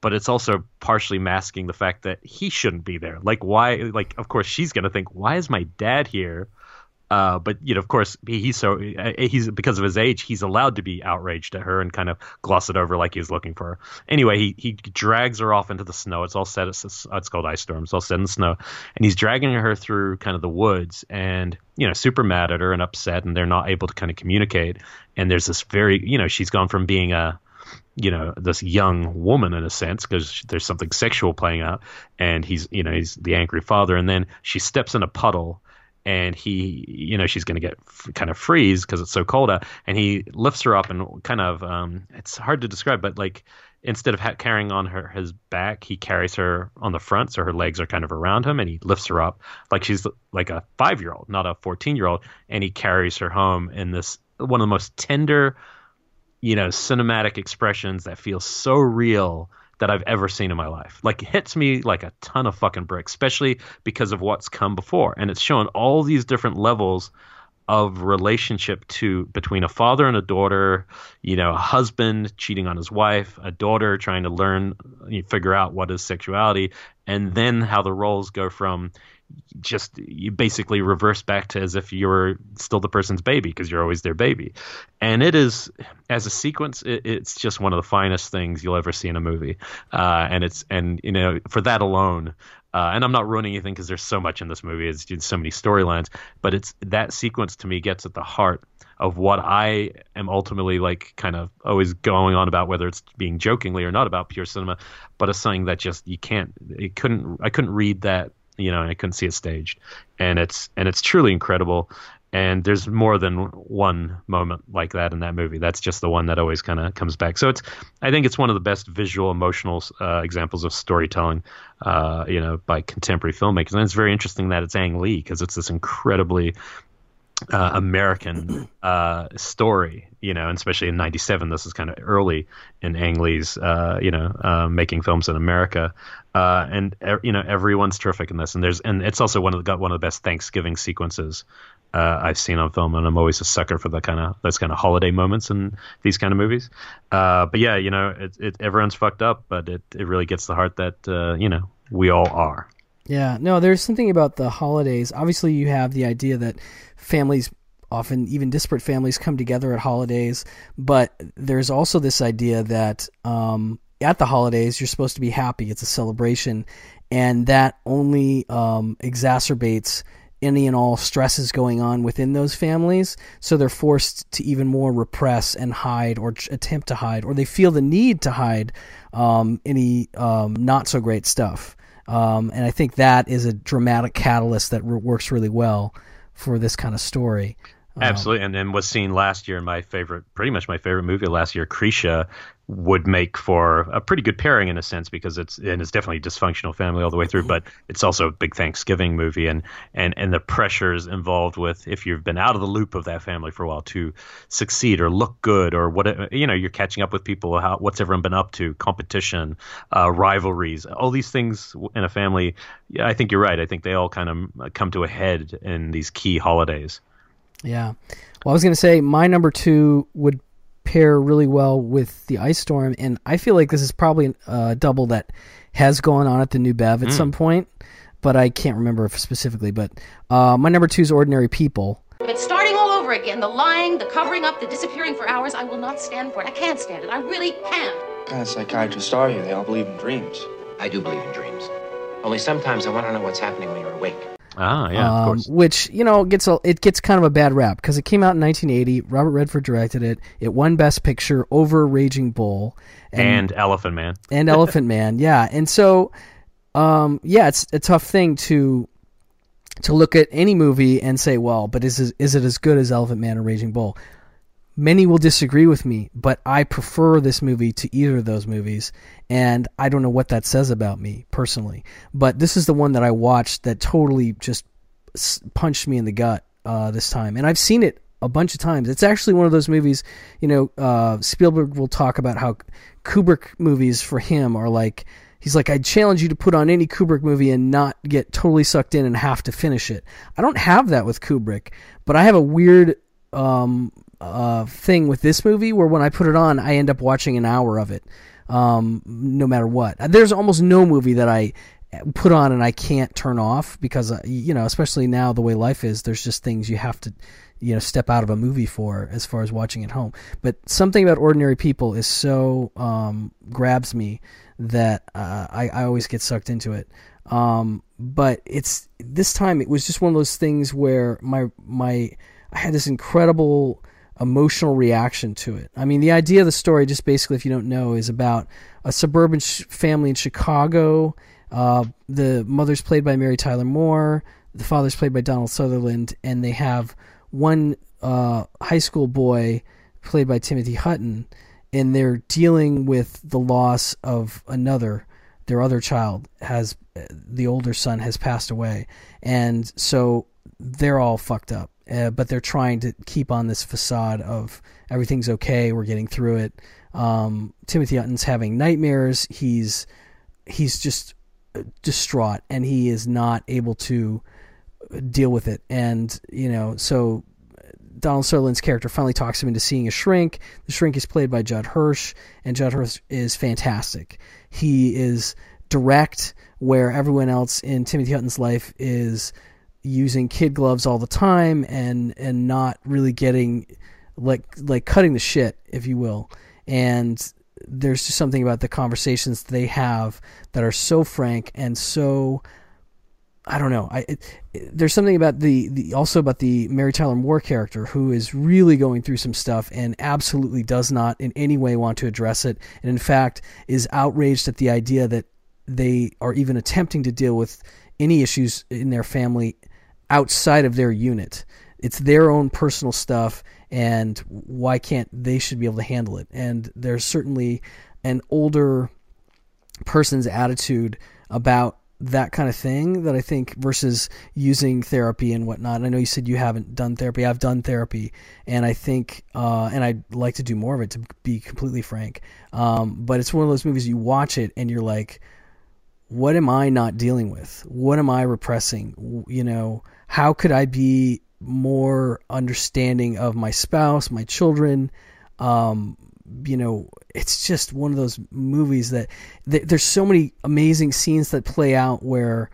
but it's also partially masking the fact that he shouldn't be there. Like why like of course she's going to think why is my dad here uh, but you know, of course, he, he's so he's because of his age, he's allowed to be outraged at her and kind of gloss it over like he was looking for her. Anyway, he he drags her off into the snow. It's all set. It's, it's called ice storm. It's all set in the snow, and he's dragging her through kind of the woods and you know super mad at her and upset, and they're not able to kind of communicate. And there's this very you know she's gone from being a you know this young woman in a sense because there's something sexual playing out and he's you know he's the angry father and then she steps in a puddle and he, you know, she's going to get f- kind of freeze because it's so cold out, and he lifts her up and kind of, um, it's hard to describe, but like instead of ha- carrying on her his back, he carries her on the front, so her legs are kind of around him, and he lifts her up like she's like a five year old, not a fourteen year old, and he carries her home in this one of the most tender, you know, cinematic expressions that feels so real that I've ever seen in my life. Like it hits me like a ton of fucking bricks, especially because of what's come before. And it's shown all these different levels of relationship to between a father and a daughter, you know, a husband cheating on his wife, a daughter trying to learn, you know, figure out what is sexuality, and then how the roles go from just you basically reverse back to as if you're still the person's baby because you're always their baby and it is as a sequence it, it's just one of the finest things you'll ever see in a movie uh, and it's and you know for that alone uh, and I'm not ruining anything because there's so much in this movie. It's, it's so many storylines, but it's that sequence to me gets at the heart of what I am ultimately like, kind of always going on about, whether it's being jokingly or not about pure cinema, but it's something that just you can't, it couldn't, I couldn't read that you know, and I couldn't see it staged. And it's and it's truly incredible. And there's more than one moment like that in that movie. That's just the one that always kind of comes back. So it's, I think it's one of the best visual, emotional uh, examples of storytelling, uh, you know, by contemporary filmmakers. And it's very interesting that it's Ang Lee because it's this incredibly uh, American uh, story, you know, and especially in '97, this is kind of early in Ang Lee's, uh, you know, uh, making films in America, uh, and you know, everyone's terrific in this, and there's, and it's also one of the, got one of the best Thanksgiving sequences uh, I've seen on film, and I'm always a sucker for the kind of those kind of holiday moments in these kind of movies. but yeah, you know, it, it, everyone's fucked up, but it it really gets the heart that you know we all are. Yeah, no, there's something about the holidays. Obviously, you have the idea that families often even disparate families come together at holidays. But there's also this idea that um, at the holidays you're supposed to be happy. It's a celebration. And that only um, exacerbates any and all stresses going on within those families. So they're forced to even more repress and hide or attempt to hide or they feel the need to hide um, any um, not so great stuff. Um, and i think that is a dramatic catalyst that works really well for this kind of story. Um, Absolutely, and then was seen last year in my favorite, pretty much my favorite movie last year, Krisha, would make for a pretty good pairing in a sense because it's and it's definitely a dysfunctional family all the way through, but it's also a big Thanksgiving movie and and and the pressures involved with if you've been out of the loop of that family for a while to succeed or look good or what you know you're catching up with people how what's everyone been up to competition uh, rivalries all these things in a family. Yeah, I think you're right. I think they all kind of come to a head in these key holidays. Yeah. Well, I was going to say my number two would pair really well with the ice storm, and I feel like this is probably a double that has gone on at the New Bev at mm. some point. but I can't remember specifically. But uh, my number two is Ordinary People. It's starting all over again. The lying, the covering up, the disappearing for hours. I will not stand for it. I can't stand it. I really can't. What kind of psychiatrists are you? They all believe in dreams. I do believe in dreams. Only sometimes I want to know what's happening when you're awake. Ah, yeah, of um, course. which you know gets a, it gets kind of a bad rap because it came out in 1980. Robert Redford directed it. It won Best Picture over Raging Bull And, Elephant Man. and Elephant Man. Yeah, and so um, yeah, it's a tough thing to to look at any movie and say, well, but is is it as good as Elephant Man or Raging Bull? Many will disagree with me, but I prefer this movie to either of those movies, and I don't know what that says about me personally. But this is the one that I watched that totally just punched me in the gut uh, this time, and I've seen it a bunch of times. It's actually one of those movies, you know, uh, Spielberg will talk about how Kubrick movies for him are like he's like I challenge you to put on any Kubrick movie and not get totally sucked in and have to finish it. I don't have that with Kubrick, but I have a weird um, uh, thing with this movie where when I put it on, I end up watching an hour of it, um, no matter what. There's almost no movie that I put on and I can't turn off because uh, you know, especially now the way life is, there's just things you have to you know step out of a movie for as far as watching at home. But something about ordinary people is so um, grabs me that uh, I, I always get sucked into it. Um, but it's this time it was just one of those things where my my I had this incredible emotional reaction to it. I mean, the idea of the story, just basically, if you don't know, is about a suburban sh- family in Chicago. Uh, the mother's played by Mary Tyler Moore. The father's played by Donald Sutherland, and they have one uh, high school boy played by Timothy Hutton, and they're dealing with the loss of another. Their other child has the older son has passed away, and so they're all fucked up. Uh, but they're trying to keep on this facade of everything's okay, we're getting through it. Um, Timothy Hutton's having nightmares. He's he's just distraught, and he is not able to deal with it. And you know, so Donald Sutherland's character finally talks him into seeing a shrink. The shrink is played by Judd Hirsch, and Judd Hirsch is fantastic. He is direct, where everyone else in Timothy Hutton's life is using kid gloves all the time and and not really getting like like cutting the shit, if you will. And there's just something about the conversations they have that are so frank and so I don't know. I it, there's something about the, the also about the Mary Tyler Moore character who is really going through some stuff and absolutely does not in any way want to address it, and in fact is outraged at the idea that they are even attempting to deal with any issues in their family outside of their unit. It's their own personal stuff, and why can't they should be able to handle it? And there's certainly an older person's attitude about that kind of thing that I think versus using therapy and whatnot. I know you said you haven't done therapy. I've done therapy, and I think, uh, and I'd like to do more of it. To be completely frank, um, but it's one of those movies you watch it and you're like, what am I not dealing with? What am I repressing? You know, how could I be more understanding of my spouse, my children? Um, you know, it's just one of those movies that th- there's so many amazing scenes that play out where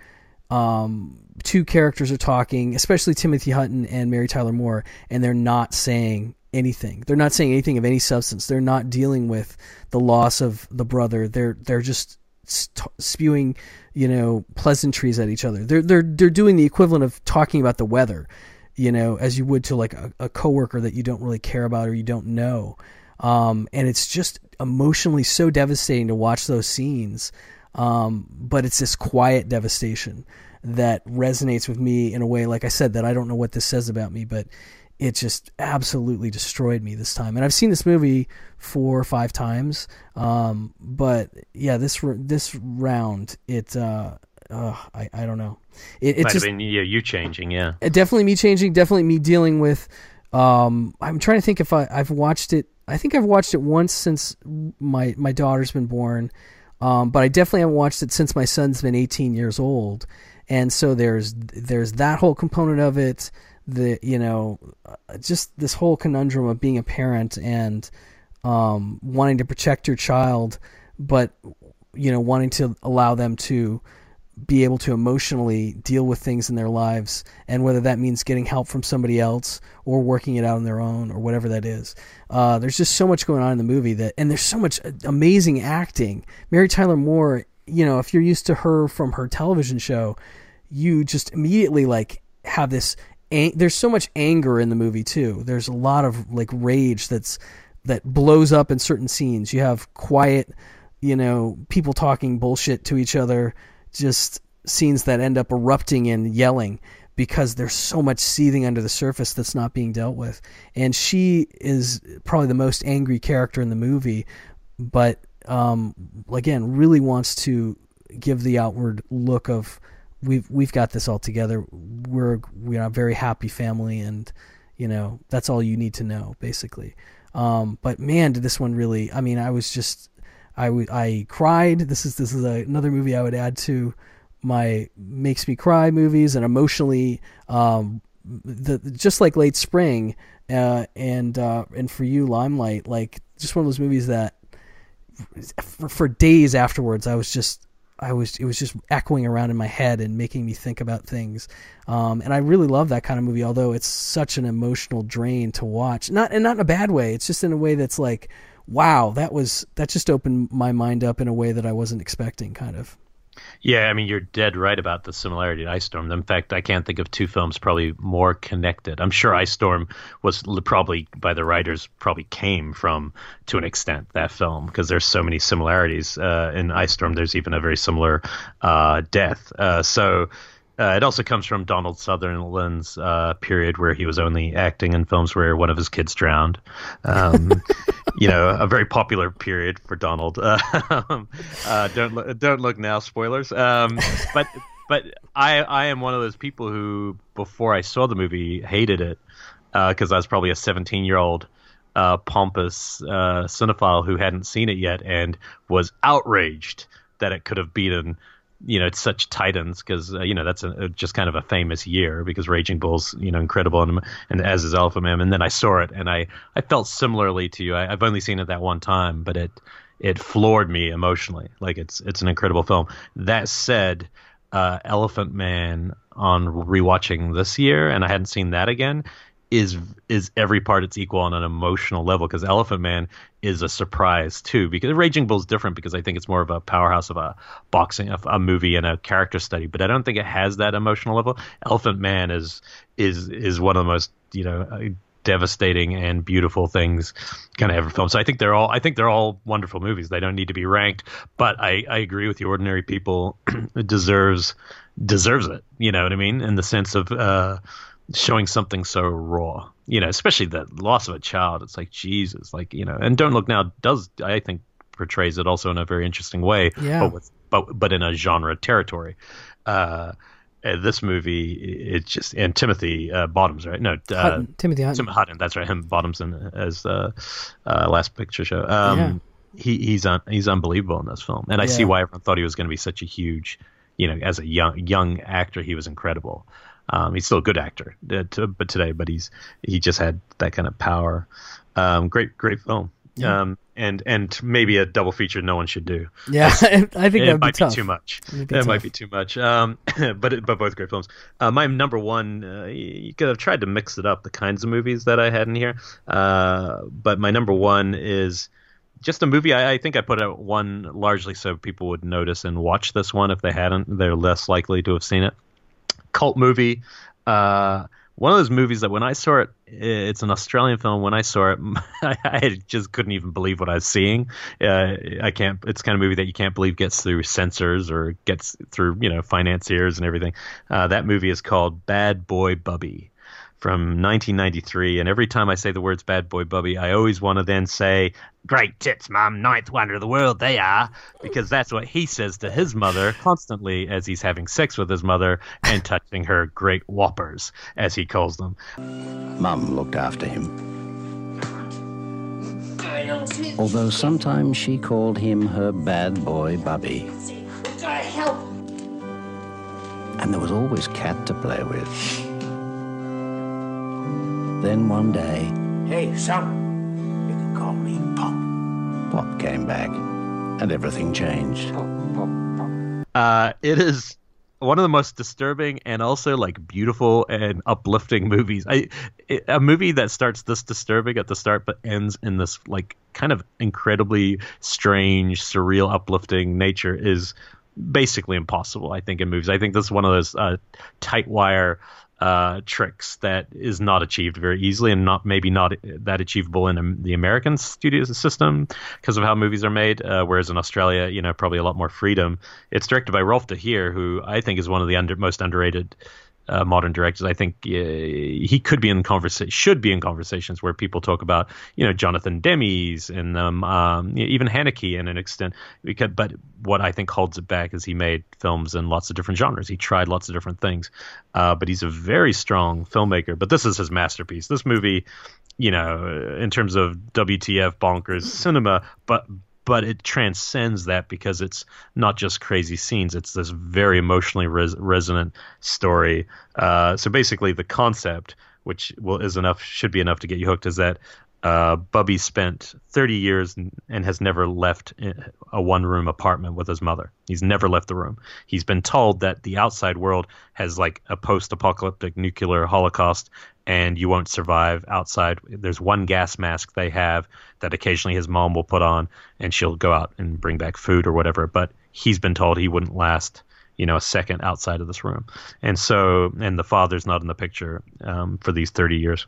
um, two characters are talking, especially Timothy Hutton and Mary Tyler Moore, and they're not saying anything. They're not saying anything of any substance. They're not dealing with the loss of the brother. They're they're just st- spewing, you know, pleasantries at each other. They're they're they're doing the equivalent of talking about the weather, you know, as you would to like a, a coworker that you don't really care about or you don't know. Um, and it's just emotionally so devastating to watch those scenes. Um, but it's this quiet devastation that resonates with me in a way, like I said, that I don't know what this says about me, but it just absolutely destroyed me this time. And I've seen this movie four or five times. Um, but yeah, this this round, it uh, uh, I I don't know. It, it Might just have been yeah, you changing, yeah. definitely me changing. Definitely me dealing with. Um, I'm trying to think if I I've watched it. I think I've watched it once since my my daughter's been born. Um, but I definitely haven't watched it since my son's been 18 years old, and so there's there's that whole component of it. The you know, uh, just this whole conundrum of being a parent and um, wanting to protect your child, but you know, wanting to allow them to be able to emotionally deal with things in their lives, and whether that means getting help from somebody else or working it out on their own or whatever that is. Uh, there's just so much going on in the movie that, and there's so much amazing acting. Mary Tyler Moore, you know, if you're used to her from her television show, you just immediately like have this. There's so much anger in the movie too. There's a lot of like rage that's that blows up in certain scenes. You have quiet, you know, people talking bullshit to each other just scenes that end up erupting and yelling because there's so much seething under the surface that's not being dealt with. And she is probably the most angry character in the movie, but um, again, really wants to give the outward look of we've we've got this all together. We're we're a very happy family, and you know that's all you need to know, basically. Um, but man, did this one really? I mean, I was just I, w- I cried. This is this is a, another movie I would add to my makes me cry movies and emotionally um, the just like late spring uh, and uh, and for you limelight like just one of those movies that for, for days afterwards I was just I was it was just echoing around in my head and making me think about things. Um, and I really love that kind of movie although it's such an emotional drain to watch. Not and not in a bad way. It's just in a way that's like wow, that was that just opened my mind up in a way that I wasn't expecting, kind of. Yeah, I mean, you're dead right about the similarity to Ice Storm. In fact, I can't think of two films probably more connected. I'm sure Ice Storm was probably by the writers probably came from to an extent that film because there's so many similarities. Uh, in Ice Storm, there's even a very similar uh, death. Uh, so uh, it also comes from Donald Sutherland's uh, period where he was only acting in films where one of his kids drowned. Um, you know, a very popular period for Donald. Uh, don't look, don't look now, spoilers. Um, but but I I am one of those people who before I saw the movie hated it because I was probably a 17 year old. Uh, pompous uh, cinephile who hadn't seen it yet and was outraged that it could have beaten you know, it's such titans because uh, you know that's a, just kind of a famous year because Raging Bull's you know incredible and, and as is Elephant Man. And then I saw it and I I felt similarly to you. I, I've only seen it that one time, but it it floored me emotionally. Like it's it's an incredible film. That said, uh, Elephant Man on rewatching this year, and I hadn't seen that again is is every part it's equal on an emotional level because Elephant Man is a surprise too because Raging Bull is different because I think it's more of a powerhouse of a boxing of a, movie and a character study but I don't think it has that emotional level. Elephant Man is is is one of the most you know uh, devastating and beautiful things kind of ever filmed so I think they're all I think they're all wonderful movies. They don't need to be ranked but I I agree with the ordinary people deserves deserves it you know what I mean? In the sense of uh showing something so raw you know especially the loss of a child it's like jesus like you know and don't look now does i think portrays it also in a very interesting way yeah. but with, but but in a genre territory uh, uh this movie it's just and Timothy uh, Bottoms right no uh, Hutton. Timothy Hutton. Tim Hutton that's right Tim Bottoms in as uh, uh, last picture show um, yeah. he he's un, he's unbelievable in this film and I Yeah. see why everyone thought he was going to be such a huge you know as a young young actor he was incredible um, he's still a good actor, uh, to, but today, but he's he just had that kind of power. Um, great, great film. Yeah. Um, and and maybe a double feature no one should do. Yeah, I think it that'd be might tough. too much. Be tough. might be too much. Um, but it, but both great films. Uh, my number one, uh, you could have tried to mix it up, the kinds of movies that I had in here. Uh, but my number one is just a movie. I, I think I put out one largely so people would notice and watch this one. If they hadn't, they're less likely to have seen it. Cult movie. Uh, one of those movies that when I saw it, it's an Australian film. When I saw it, I, just couldn't even believe what I was seeing. Uh, I can't. It's kind of movie that you can't believe gets through censors or gets through you know financiers and everything. Uh, that movie is called Bad Boy Bubby from 1993. And every time I say the words Bad Boy Bubby, I always want to then say, Great tits, mum, ninth wonder of the world, they are. Because that's what he says to his mother constantly as he's having sex with his mother and touching her great whoppers, as he calls them. Mum looked after him. Although sometimes she called him her bad boy Bubby. And there was always Cat to play with. Then one day, Hey, son. You can call me Pop. Pop came back, and everything changed. Pop, pop, Uh, it is one of the most disturbing and also like beautiful and uplifting movies. I it, a movie that starts this disturbing at the start but ends in this like kind of incredibly strange, surreal, uplifting nature is basically impossible. I think in movies. I think this is one of those uh, tight wire uh, tricks that is not achieved very easily and not maybe not that achievable in the American studio system because of how movies are made. Uh, whereas in Australia, you know, probably a lot more freedom. It's directed by Rolf de Heer, who I think is one of the under, most underrated uh, modern directors. I think uh, he could be in conversation, should be in conversations where people talk about, you know, Jonathan Demmes and um, um, even Haneke in an extent. Because, but what I think holds it back is he made films in lots of different genres. He tried lots of different things, uh, but he's a very strong filmmaker. But this is his masterpiece. This movie, you know, in terms of WTF bonkers cinema, but but it transcends that because it's not just crazy scenes. It's this very emotionally res- resonant story. Uh, so basically, the concept, which will, is enough, should be enough to get you hooked, is that uh, Bubby spent 30 years and has never left a one room apartment with his mother. He's never left the room. He's been told that the outside world has like a post apocalyptic nuclear holocaust and you won't survive outside. There's one gas mask they have that occasionally his mom will put on and she'll go out and bring back food or whatever. But he's been told he wouldn't last you know a second outside of this room and so and the father's not in the picture um, for these 30 years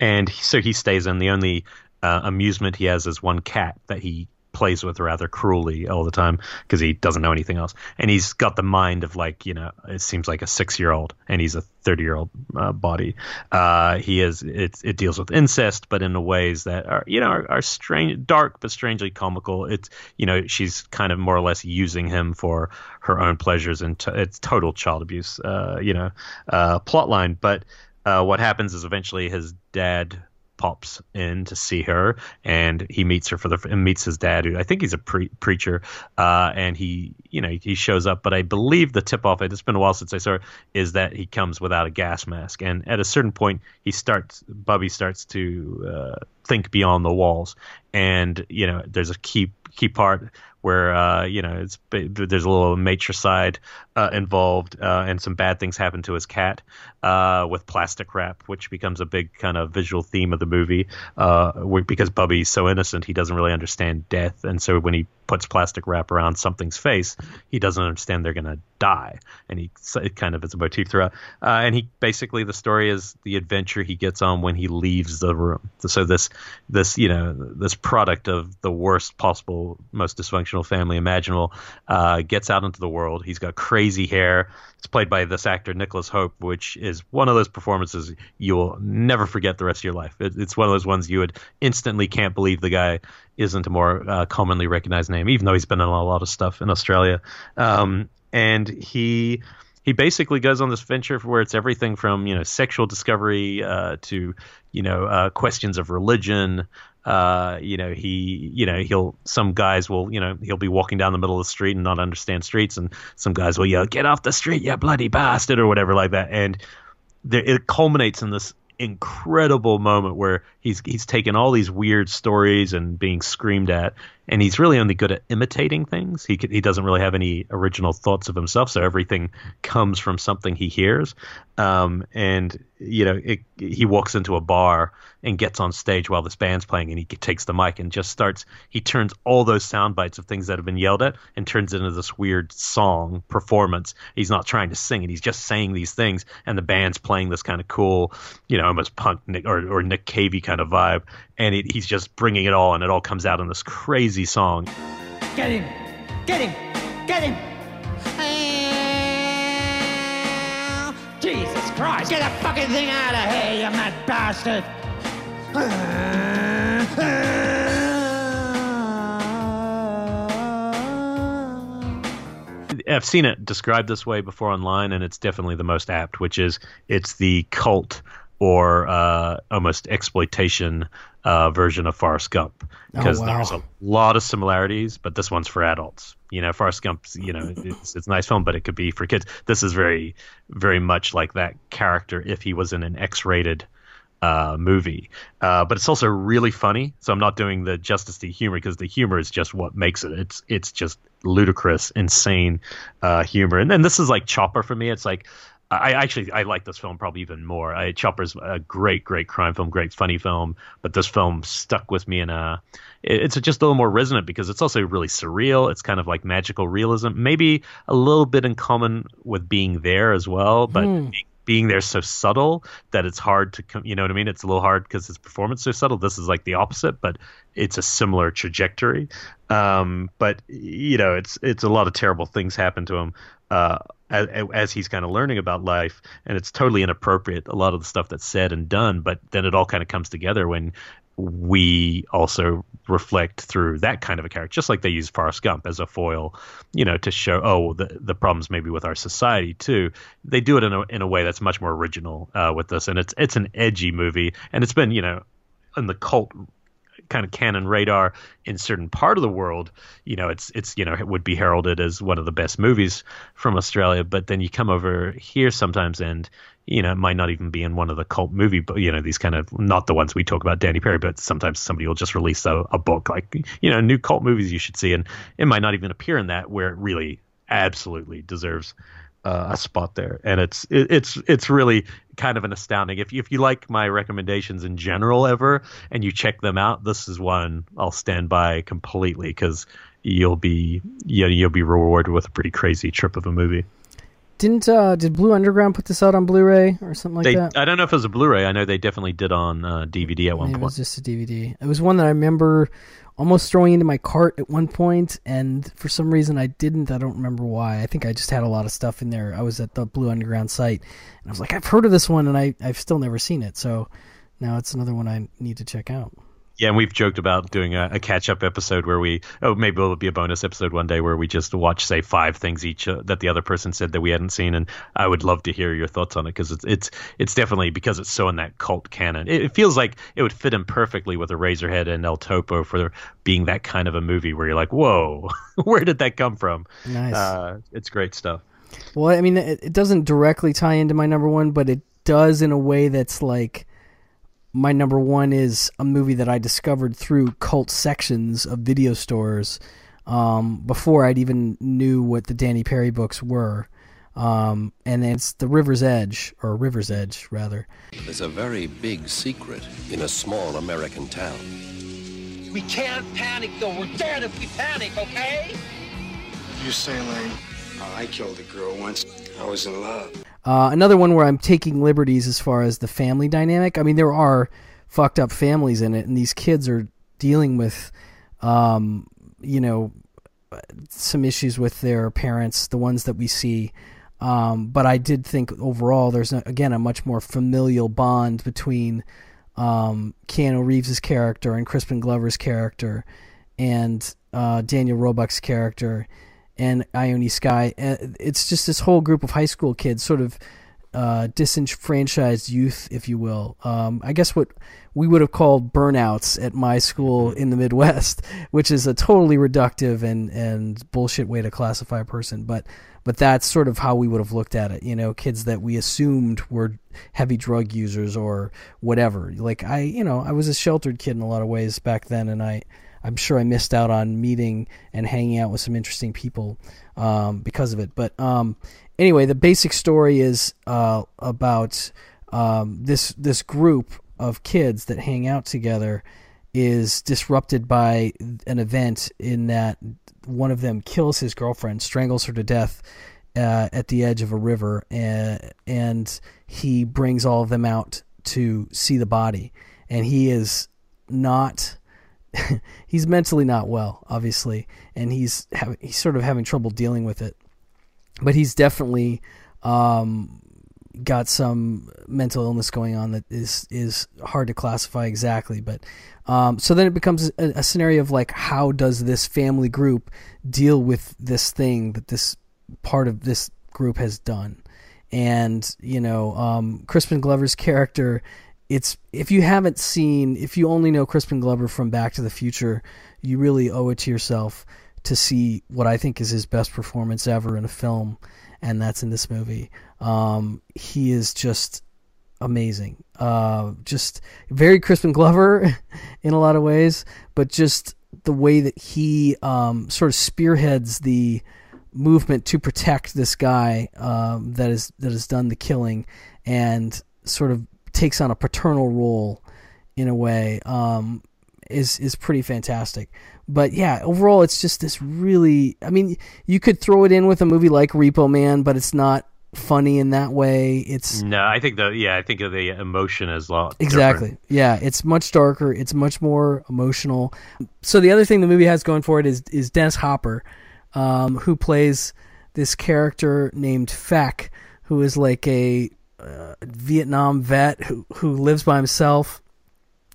and so he stays in. The only uh, amusement he has is one cat that he plays with rather cruelly all the time because he doesn't know anything else. And he's got the mind of like you know it seems like a six year old, and he's a thirty year old uh, body. Uh, he is it it deals with incest, but in the ways that are you know are, are strange, dark but strangely comical. It's you know she's kind of more or less using him for her own pleasures, and it's total child abuse. Uh, you know uh, plot line, but uh, what happens is eventually his dad pops in to see her, and he meets her for the meets his dad, who I think he's a pre- preacher, uh, and he you know he shows up. But I believe the tip off it's been a while since I saw it is that he comes without a gas mask, and at a certain point he starts Bubby starts to uh, think beyond the walls, and you know there's a key key part where uh, you know it's there's a little matricide uh, involved, uh, and some bad things happen to his cat uh, with plastic wrap, which becomes a big kind of visual theme of the movie. Uh, because Bubby's so innocent, he doesn't really understand death, and so when he puts plastic wrap around something's face, he doesn't understand they're going to die, and he it kind of is a motif throughout. Uh, and he basically the story is the adventure he gets on when he leaves the room. So this this you know this product of the worst possible, most dysfunctional family imaginable uh, gets out into the world. He's got crazy hair. It's played by this actor Nicholas Hope, which is one of those performances you'll never forget the rest of your life. It, it's one of those ones you would instantly can't believe the guy isn't a more uh, commonly recognized name, even though he's been in a lot of stuff in Australia. Um, and he he basically goes on this venture where it's everything from you know sexual discovery uh, to you know uh, questions of religion. Uh, you know he you know he'll some guys will you know he'll be walking down the middle of the street and not understand streets, and some guys will yell "Get off the street, you bloody bastard" or whatever like that, and there, it culminates in this incredible moment where he's he's taken all these weird stories and being screamed at and he's really only good at imitating things. He he doesn't really have any original thoughts of himself so everything comes from something he hears. Um, and you know it, he walks into a bar and gets on stage while this band's playing and he takes the mic and just starts he turns all those sound bites of things that have been yelled at and turns it into this weird song performance. He's not trying to sing it. He's just saying these things and the band's playing this kind of cool you know almost punk Nick, or, or Nick Cavey kind of vibe. And it, he's just bringing it all and it all comes out in this crazy song. Get him get him get him Jesus Christ. Get that fucking thing out of here you mad bastard. I've seen it described this way before online, and it's definitely the most apt, which is it's the cult or uh, almost exploitation uh, version of Forrest Gump because oh, wow. there's a lot of similarities, but this one's for adults. You know, Forrest Gump, you know, it's, it's a nice film, but it could be for kids. This is very, very much like that character if he was in an X-rated uh, movie. Uh, but it's also really funny. So I'm not doing the Justice to humor because the humor is just what makes it. It's it's just ludicrous, insane uh, humor. And then this is like Chopper for me. It's like I actually I like this film probably even more. I, Chopper's a great, great crime film, great funny film, but this film stuck with me in a. It's just a little more resonant because it's also really surreal. It's kind of like magical realism, maybe a little bit in common with being there as well, but Hmm. being, being there so subtle that it's hard to, you know what I mean? It's a little hard because his performance is so subtle. This is like the opposite, but it's a similar trajectory. Um, but you know, it's it's a lot of terrible things happen to him. Uh, as, as he's kind of learning about life, and it's totally inappropriate. A lot of the stuff that's said and done, but then it all kind of comes together when we also reflect through that kind of a character, just like they use Forrest Gump as a foil, you know, to show oh the the problems maybe with our society too. They do it in a in a way that's much more original uh, with this, and it's it's an edgy movie, and it's been you know in the cult kind of canon radar in certain part of the world, you know, it's it's you know it would be heralded as one of the best movies from Australia. But then you come over here sometimes, and you know, it might not even be in one of the cult movie, but you know, these kind of not the ones we talk about, Danny Peary, but sometimes somebody will just release a, a book like you know, new cult movies you should see, and it might not even appear in that where it really absolutely deserves uh, a spot there, and it's it, it's it's really kind of an astounding. If you, if you like my recommendations in general ever, and you check them out, this is one I'll stand by completely because you'll be you know, you'll be rewarded with a pretty crazy trip of a movie. Didn't uh, did Blue Underground put this out on Blu-ray or something like they, that? I don't know if it was a Blu-ray. I know they definitely did on uh, DVD at one Maybe it was just a DVD. It was one that I remember almost throwing into my cart at one point, and for some reason I didn't. I don't remember why. I think I just had a lot of stuff in there. I was at the Blue Underground site, and I was like, I've heard of this one, and I I've still never seen it. So now it's another one I need to check out. Yeah, and we've joked about doing a, a catch-up episode where we, oh, maybe it'll be a bonus episode one day where we just watch, say, five things each uh, that the other person said that we hadn't seen, and I would love to hear your thoughts on it because it's it's it's definitely because it's so in that cult canon. It, it feels like it would fit in perfectly with Eraserhead and El Topo for being that kind of a movie where you're like, whoa, where did that come from? Nice. Uh, it's great stuff. Well, I mean, it, it doesn't directly tie into my number one, but it does in a way that's like my number one is a movie that I discovered through cult sections of video stores um, before I'd even knew what the Danny Peary books were. Um, and it's The River's Edge, or River's Edge, rather. There's a very big secret in a small American town. We can't panic, though. We're dead if we panic, okay? You say, Layne? I killed a girl once. I was in love. Uh, another one where I'm taking liberties as far as the family dynamic. I mean, there are fucked up families in it, and these kids are dealing with, um, you know, some issues with their parents, the ones that we see. Um, but I did think overall there's a, again a much more familial bond between um, Keanu Reeves' character and Crispin Glover's character, and uh, Daniel Roebuck's character, and Ione Skye. It's just this whole group of high school kids, sort of uh, disenfranchised youth, if you will. Um, I guess what we would have called burnouts at my school in the Midwest, which is a totally reductive and, and bullshit way to classify a person. But but that's sort of how we would have looked at it. You know, kids that we assumed were heavy drug users or whatever. Like I, you know, I was a sheltered kid in a lot of ways back then, and I. I'm sure I missed out on meeting and hanging out with some interesting people um, because of it. But um, anyway, the basic story is uh, about um, this this group of kids that hang out together is disrupted by an event in that one of them kills his girlfriend, strangles her to death uh, at the edge of a river, and, and he brings all of them out to see the body, and he is not he's mentally not well, obviously, and he's having, he's sort of having trouble dealing with it. But he's definitely um, got some mental illness going on that is is hard to classify exactly. But um, so then it becomes a, a scenario of like, how does this family group deal with this thing that this part of this group has done? And you know, um, Crispin Glover's character it's if you haven't seen if you only know Crispin Glover from Back to the Future, you really owe it to yourself to see what I think is his best performance ever in a film, and that's in this movie. Um, he is just amazing. Uh, just very Crispin Glover in a lot of ways, but just the way that he um, sort of spearheads the movement to protect this guy um, that is that has done the killing, and sort of takes on a paternal role in a way um, is is pretty fantastic. But yeah, overall, it's just this really. I mean, you could throw it in with a movie like Repo Man, but it's not funny in that way. It's no, I think the yeah, I think the emotion is a lot exactly. different. Yeah, it's much darker. It's much more emotional. So the other thing the movie has going for it is is Dennis Hopper, um, who plays this character named Feck, who is like a uh, Vietnam vet who who lives by himself,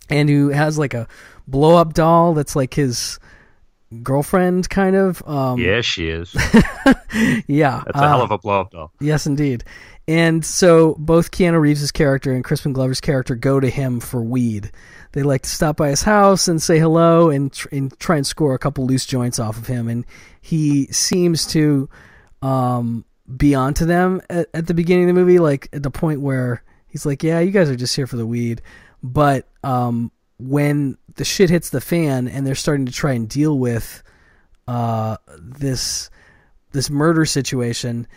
and who has like a blow up doll that's like his girlfriend kind of um yeah she is. Yeah that's a uh, hell of a blow up doll. yes indeed. And so both keanu reeves' character and crispin glover's character go to him for weed. They like to stop by his house and say hello and, tr- and try and score a couple loose joints off of him. And he seems to um be onto them at, at the beginning of the movie like at the point where he's like yeah you guys are just here for the weed but um when the shit hits the fan and they're starting to try and deal with uh, this this murder situation,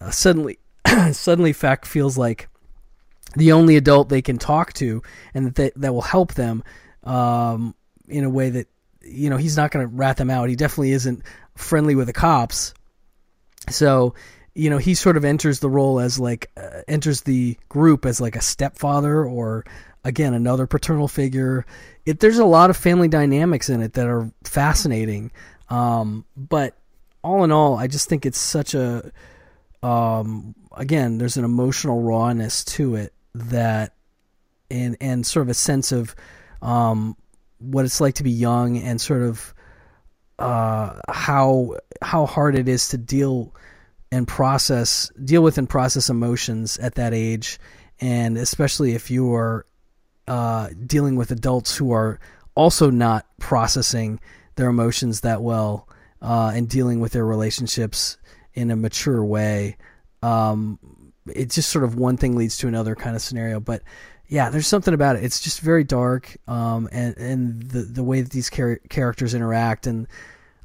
uh, suddenly suddenly Feck feels like the only adult they can talk to and that they, that will help them um, in a way that you know he's not going to rat them out. He definitely isn't friendly with the cops. So you know he sort of enters the role as like uh, enters the group as like a stepfather or again another paternal figure. It, there's a lot of family dynamics in it that are fascinating. Um, but all in all i just think it's such a um, again there's an emotional rawness to it that and and sort of a sense of um, what it's like to be young and sort of uh, how how hard it is to deal and process deal with and process emotions at that age and especially if you are uh, dealing with adults who are also not processing their emotions that well uh, and dealing with their relationships in a mature way. Um, it's just sort of one thing leads to another kind of scenario. But yeah, there's something about it. It's just very dark, um, and and the the way that these char- characters interact and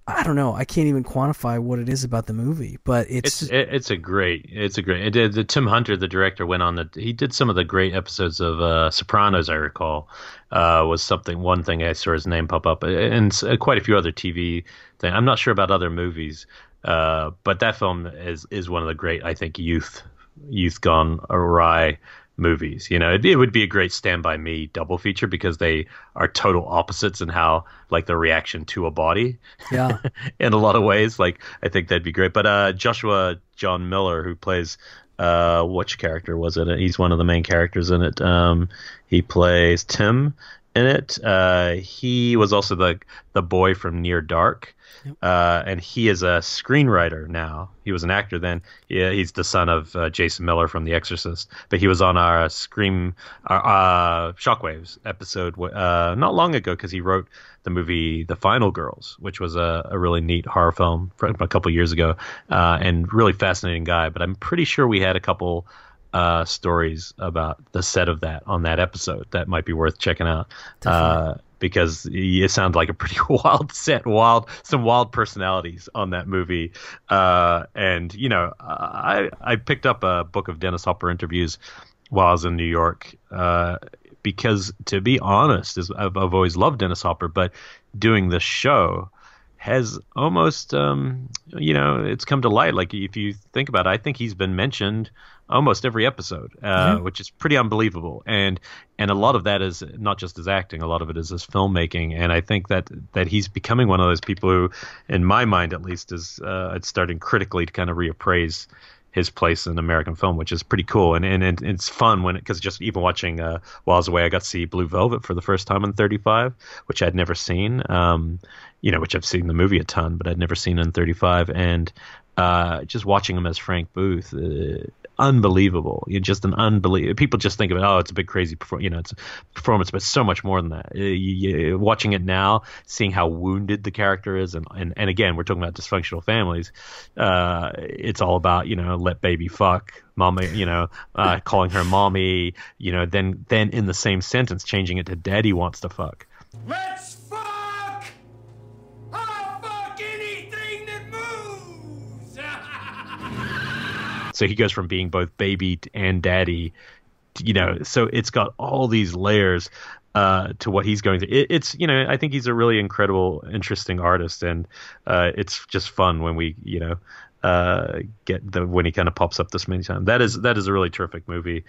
I don't know. I can't even quantify what it is about the movie, but it's it's, it's a great it's a great. It the Tim Hunter, the director, went on the he did some of the great episodes of uh, Sopranos. I recall uh, was something one thing I saw his name pop up, and quite a few other TV things. I'm not sure about other movies, uh, but that film is is one of the great I think youth youth gone awry movies. You know, it, it, would be a great Stand By Me double feature because they are total opposites in how like the reaction to a body. Yeah. in a lot of ways, like I think that'd be great. But uh, Joshua John Miller, who plays uh, which character was it? He's one of the main characters in it. Um, he plays Tim in it. Uh, he was also the the boy from Near Dark. Uh, and he is a screenwriter now. He was an actor then. Yeah, he's the son of uh, Jason Miller from The Exorcist. But he was on our Scream, our, uh, Shockwaves episode uh, not long ago because he wrote the movie The Final Girls, which was a, a really neat horror film from a couple years ago, uh, and really fascinating guy. But I'm pretty sure we had a couple. Uh, stories about the set of that on that episode that might be worth checking out. Uh, because it sounds like a pretty wild set, wild some wild personalities on that movie. Uh, and you know, I I picked up a book of Dennis Hopper interviews while I was in New York uh, because, to be honest, is I've, I've always loved Dennis Hopper, but doing this show has almost um, you know it's come to light. Like if you think about it, I think he's been mentioned almost every episode, uh, mm-hmm. which is pretty unbelievable. And and a lot of that is not just his acting; a lot of it is his filmmaking. And I think that that he's becoming one of those people who, in my mind at least, is uh, starting critically to kind of reappraise his place in American film, which is pretty cool and and, and it's fun when because just even watching uh, while I was away, I got to see Blue Velvet for the first time in 35, which I'd never seen. Um, you know, which I've seen the movie a ton, but I'd never seen in 35, and uh, just watching him as Frank Booth, uh, unbelievable. You're just an unbelievable. People just think of it. Oh, it's a big crazy performance. You know, it's a performance, but so much more than that. You, you, watching it now, seeing how wounded the character is, and and, and again, we're talking about dysfunctional families. Uh, it's all about you know, let baby fuck mommy, you know, uh, calling her mommy, you know, then then in the same sentence changing it to daddy wants to fuck. Let's So he goes from being both baby and daddy, you know. So it's got all these layers uh, to what he's going through. It, it's you know I think he's a really incredible, interesting artist, and uh, it's just fun when we you know uh, get the when he kind of pops up this many times. That is that is a really terrific movie,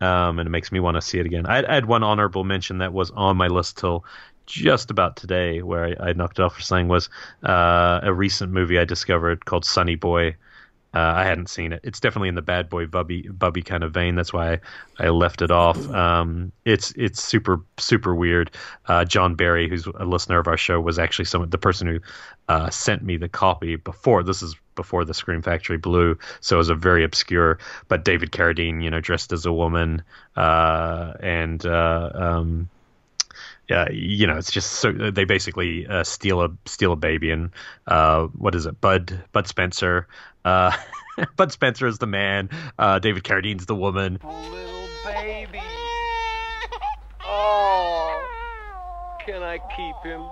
um, and it makes me want to see it again. I, I, had one honorable mention that was on my list till just about today, where I, I knocked it off for saying was uh, a recent movie I discovered called Sonny Boy. Uh, I hadn't seen it. It's definitely in the bad boy bubby bubby kind of vein. That's why I, I left it off. Um, it's it's super super weird. Uh, John Barry, who's a listener of our show, was actually some the person who uh, sent me the copy before. This is before the Scream Factory Blue, so it was a very obscure. But David Carradine, you know, dressed as a woman, uh, and uh, um, yeah, you know, it's just so they basically uh, steal a steal a baby and uh, what is it, Bud Bud Spencer. Uh, Bud Spencer is the man. Uh, David Carradine's the woman. Little baby. Oh, can I keep him?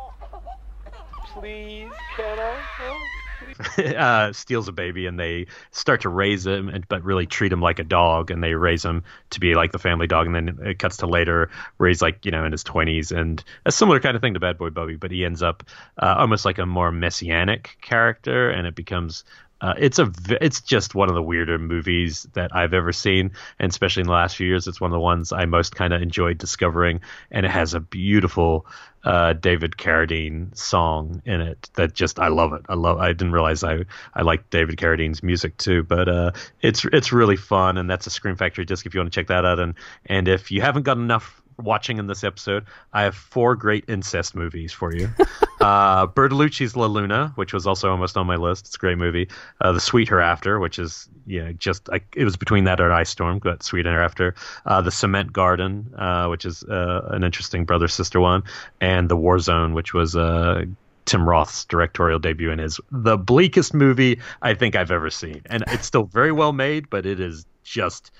Please, can I? Please. uh, steals a baby and they start to raise him, and, but really treat him like a dog, and they raise him to be like the family dog. And then it cuts to later where he's like, you know, in his twenties, and a similar kind of thing to Bad Boy Bubby, but he ends up uh, almost like a more messianic character, and it becomes uh, it's a it's just one of the weirder movies that I've ever seen, and especially in the last few years, it's one of the ones I most kind of enjoyed discovering. And it has a beautiful uh, David Carradine song in it that just I love it. I love. I didn't realize I I liked David Carradine's music too, but uh, it's it's really fun, and that's a Scream Factory disc if you want to check that out. And and if you haven't got enough watching in this episode, I have four great incest movies for you. uh, Bertolucci's La Luna, which was also almost on my list. It's a great movie. Uh, the Sweet Hereafter, which is yeah, just I, it was between that and Ice Storm, but Sweet Hereafter. Uh, the Cement Garden, uh, which is uh, an interesting brother sister one, and The War Zone, which was uh, Tim Roth's directorial debut and is the bleakest movie I think I've ever seen. And it's still very well made, but it is just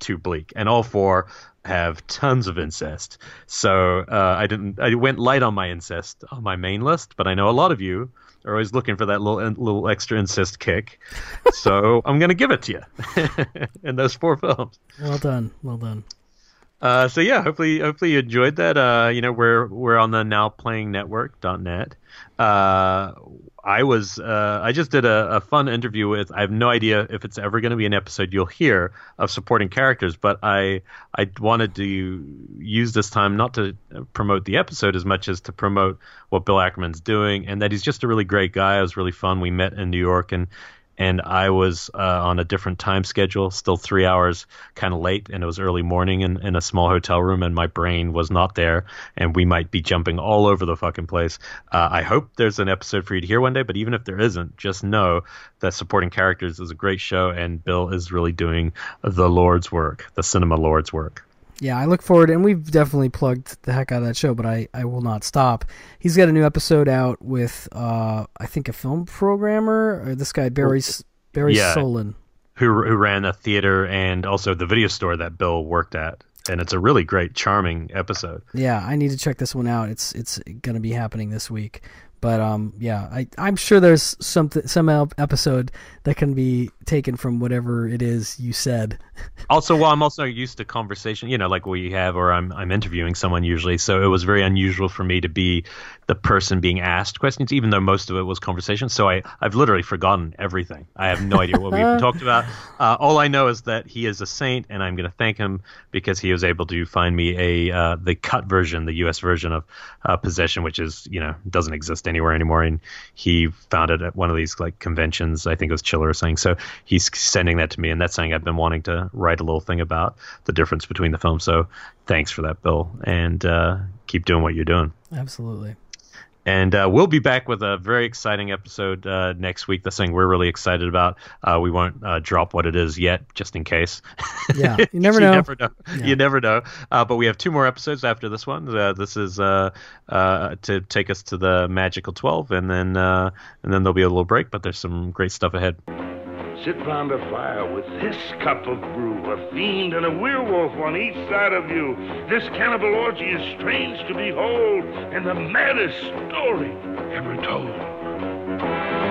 too bleak. And all four have tons of incest. So uh, I didn't. I went light on my incest on my main list, but I know a lot of you are always looking for that little little extra incest kick. so I'm going to give it to you in those four films. Well done. Well done. Uh, so yeah, hopefully, hopefully you enjoyed that. Uh, you know, we're we're on the now playing network.net. Uh, I was uh, I just did a, a, fun interview with I have no idea if it's ever going to be an episode you'll hear of supporting characters, but I I wanted to use this time not to promote the episode as much as to promote what Bill Ackerman's doing and that he's just a really great guy. It was really fun. We met in New York and and I was uh, on a different time schedule, still three hours kind of late, and it was early morning in, in a small hotel room, and my brain was not there, and we might be jumping all over the fucking place. Uh, I hope there's an episode for you to hear one day, but even if there isn't, just know that supporting characters is a great show, and Bill is really doing the Lord's work, the cinema Lord's work yeah, I look forward, and we've definitely plugged the heck out of that show, but I, I will not stop. He's got a new episode out with, uh, I think, a film programmer, or this guy Barry Barry yeah, Solon, who who ran a theater and also the video store that Bill worked at, and it's a really great, charming episode. Yeah, I need to check this one out. It's it's going to be happening this week. But um, yeah, I I'm sure there's something some episode that can be taken from whatever it is you said. also, well, I'm also used to conversation, you know, like we have, or I'm I'm interviewing someone usually, so it was very unusual for me to be the person being asked questions, even though most of it was conversation. So I I've literally forgotten everything. I have no idea what we even talked about. Uh, all I know is that he is a saint, and I'm going to thank him because he was able to find me a uh, the cut version, the U.S. version of uh, Possession, which is you know doesn't exist anywhere anymore, and he found it at one of these like conventions. I think it was Chiller or something. So he's sending that to me, and that's something I've been wanting to write a little thing about the difference between the films. So thanks for that, Bill, and uh, keep doing what you're doing. Absolutely. And uh, we'll be back with a very exciting episode uh, next week. That's thing we're really excited about. Uh, we won't uh, drop what it is yet, just in case. Yeah, you never you know. Never know. Yeah. You never know. Uh, but we have two more episodes after this one. Uh, this is uh, uh, to take us to the magical twelve, and then uh, and then there'll be a little break. But there's some great stuff ahead. Sit round a fire with this cup of brew, a fiend and a werewolf on each side of you. This cannibal orgy is strange to behold, and the maddest story ever told.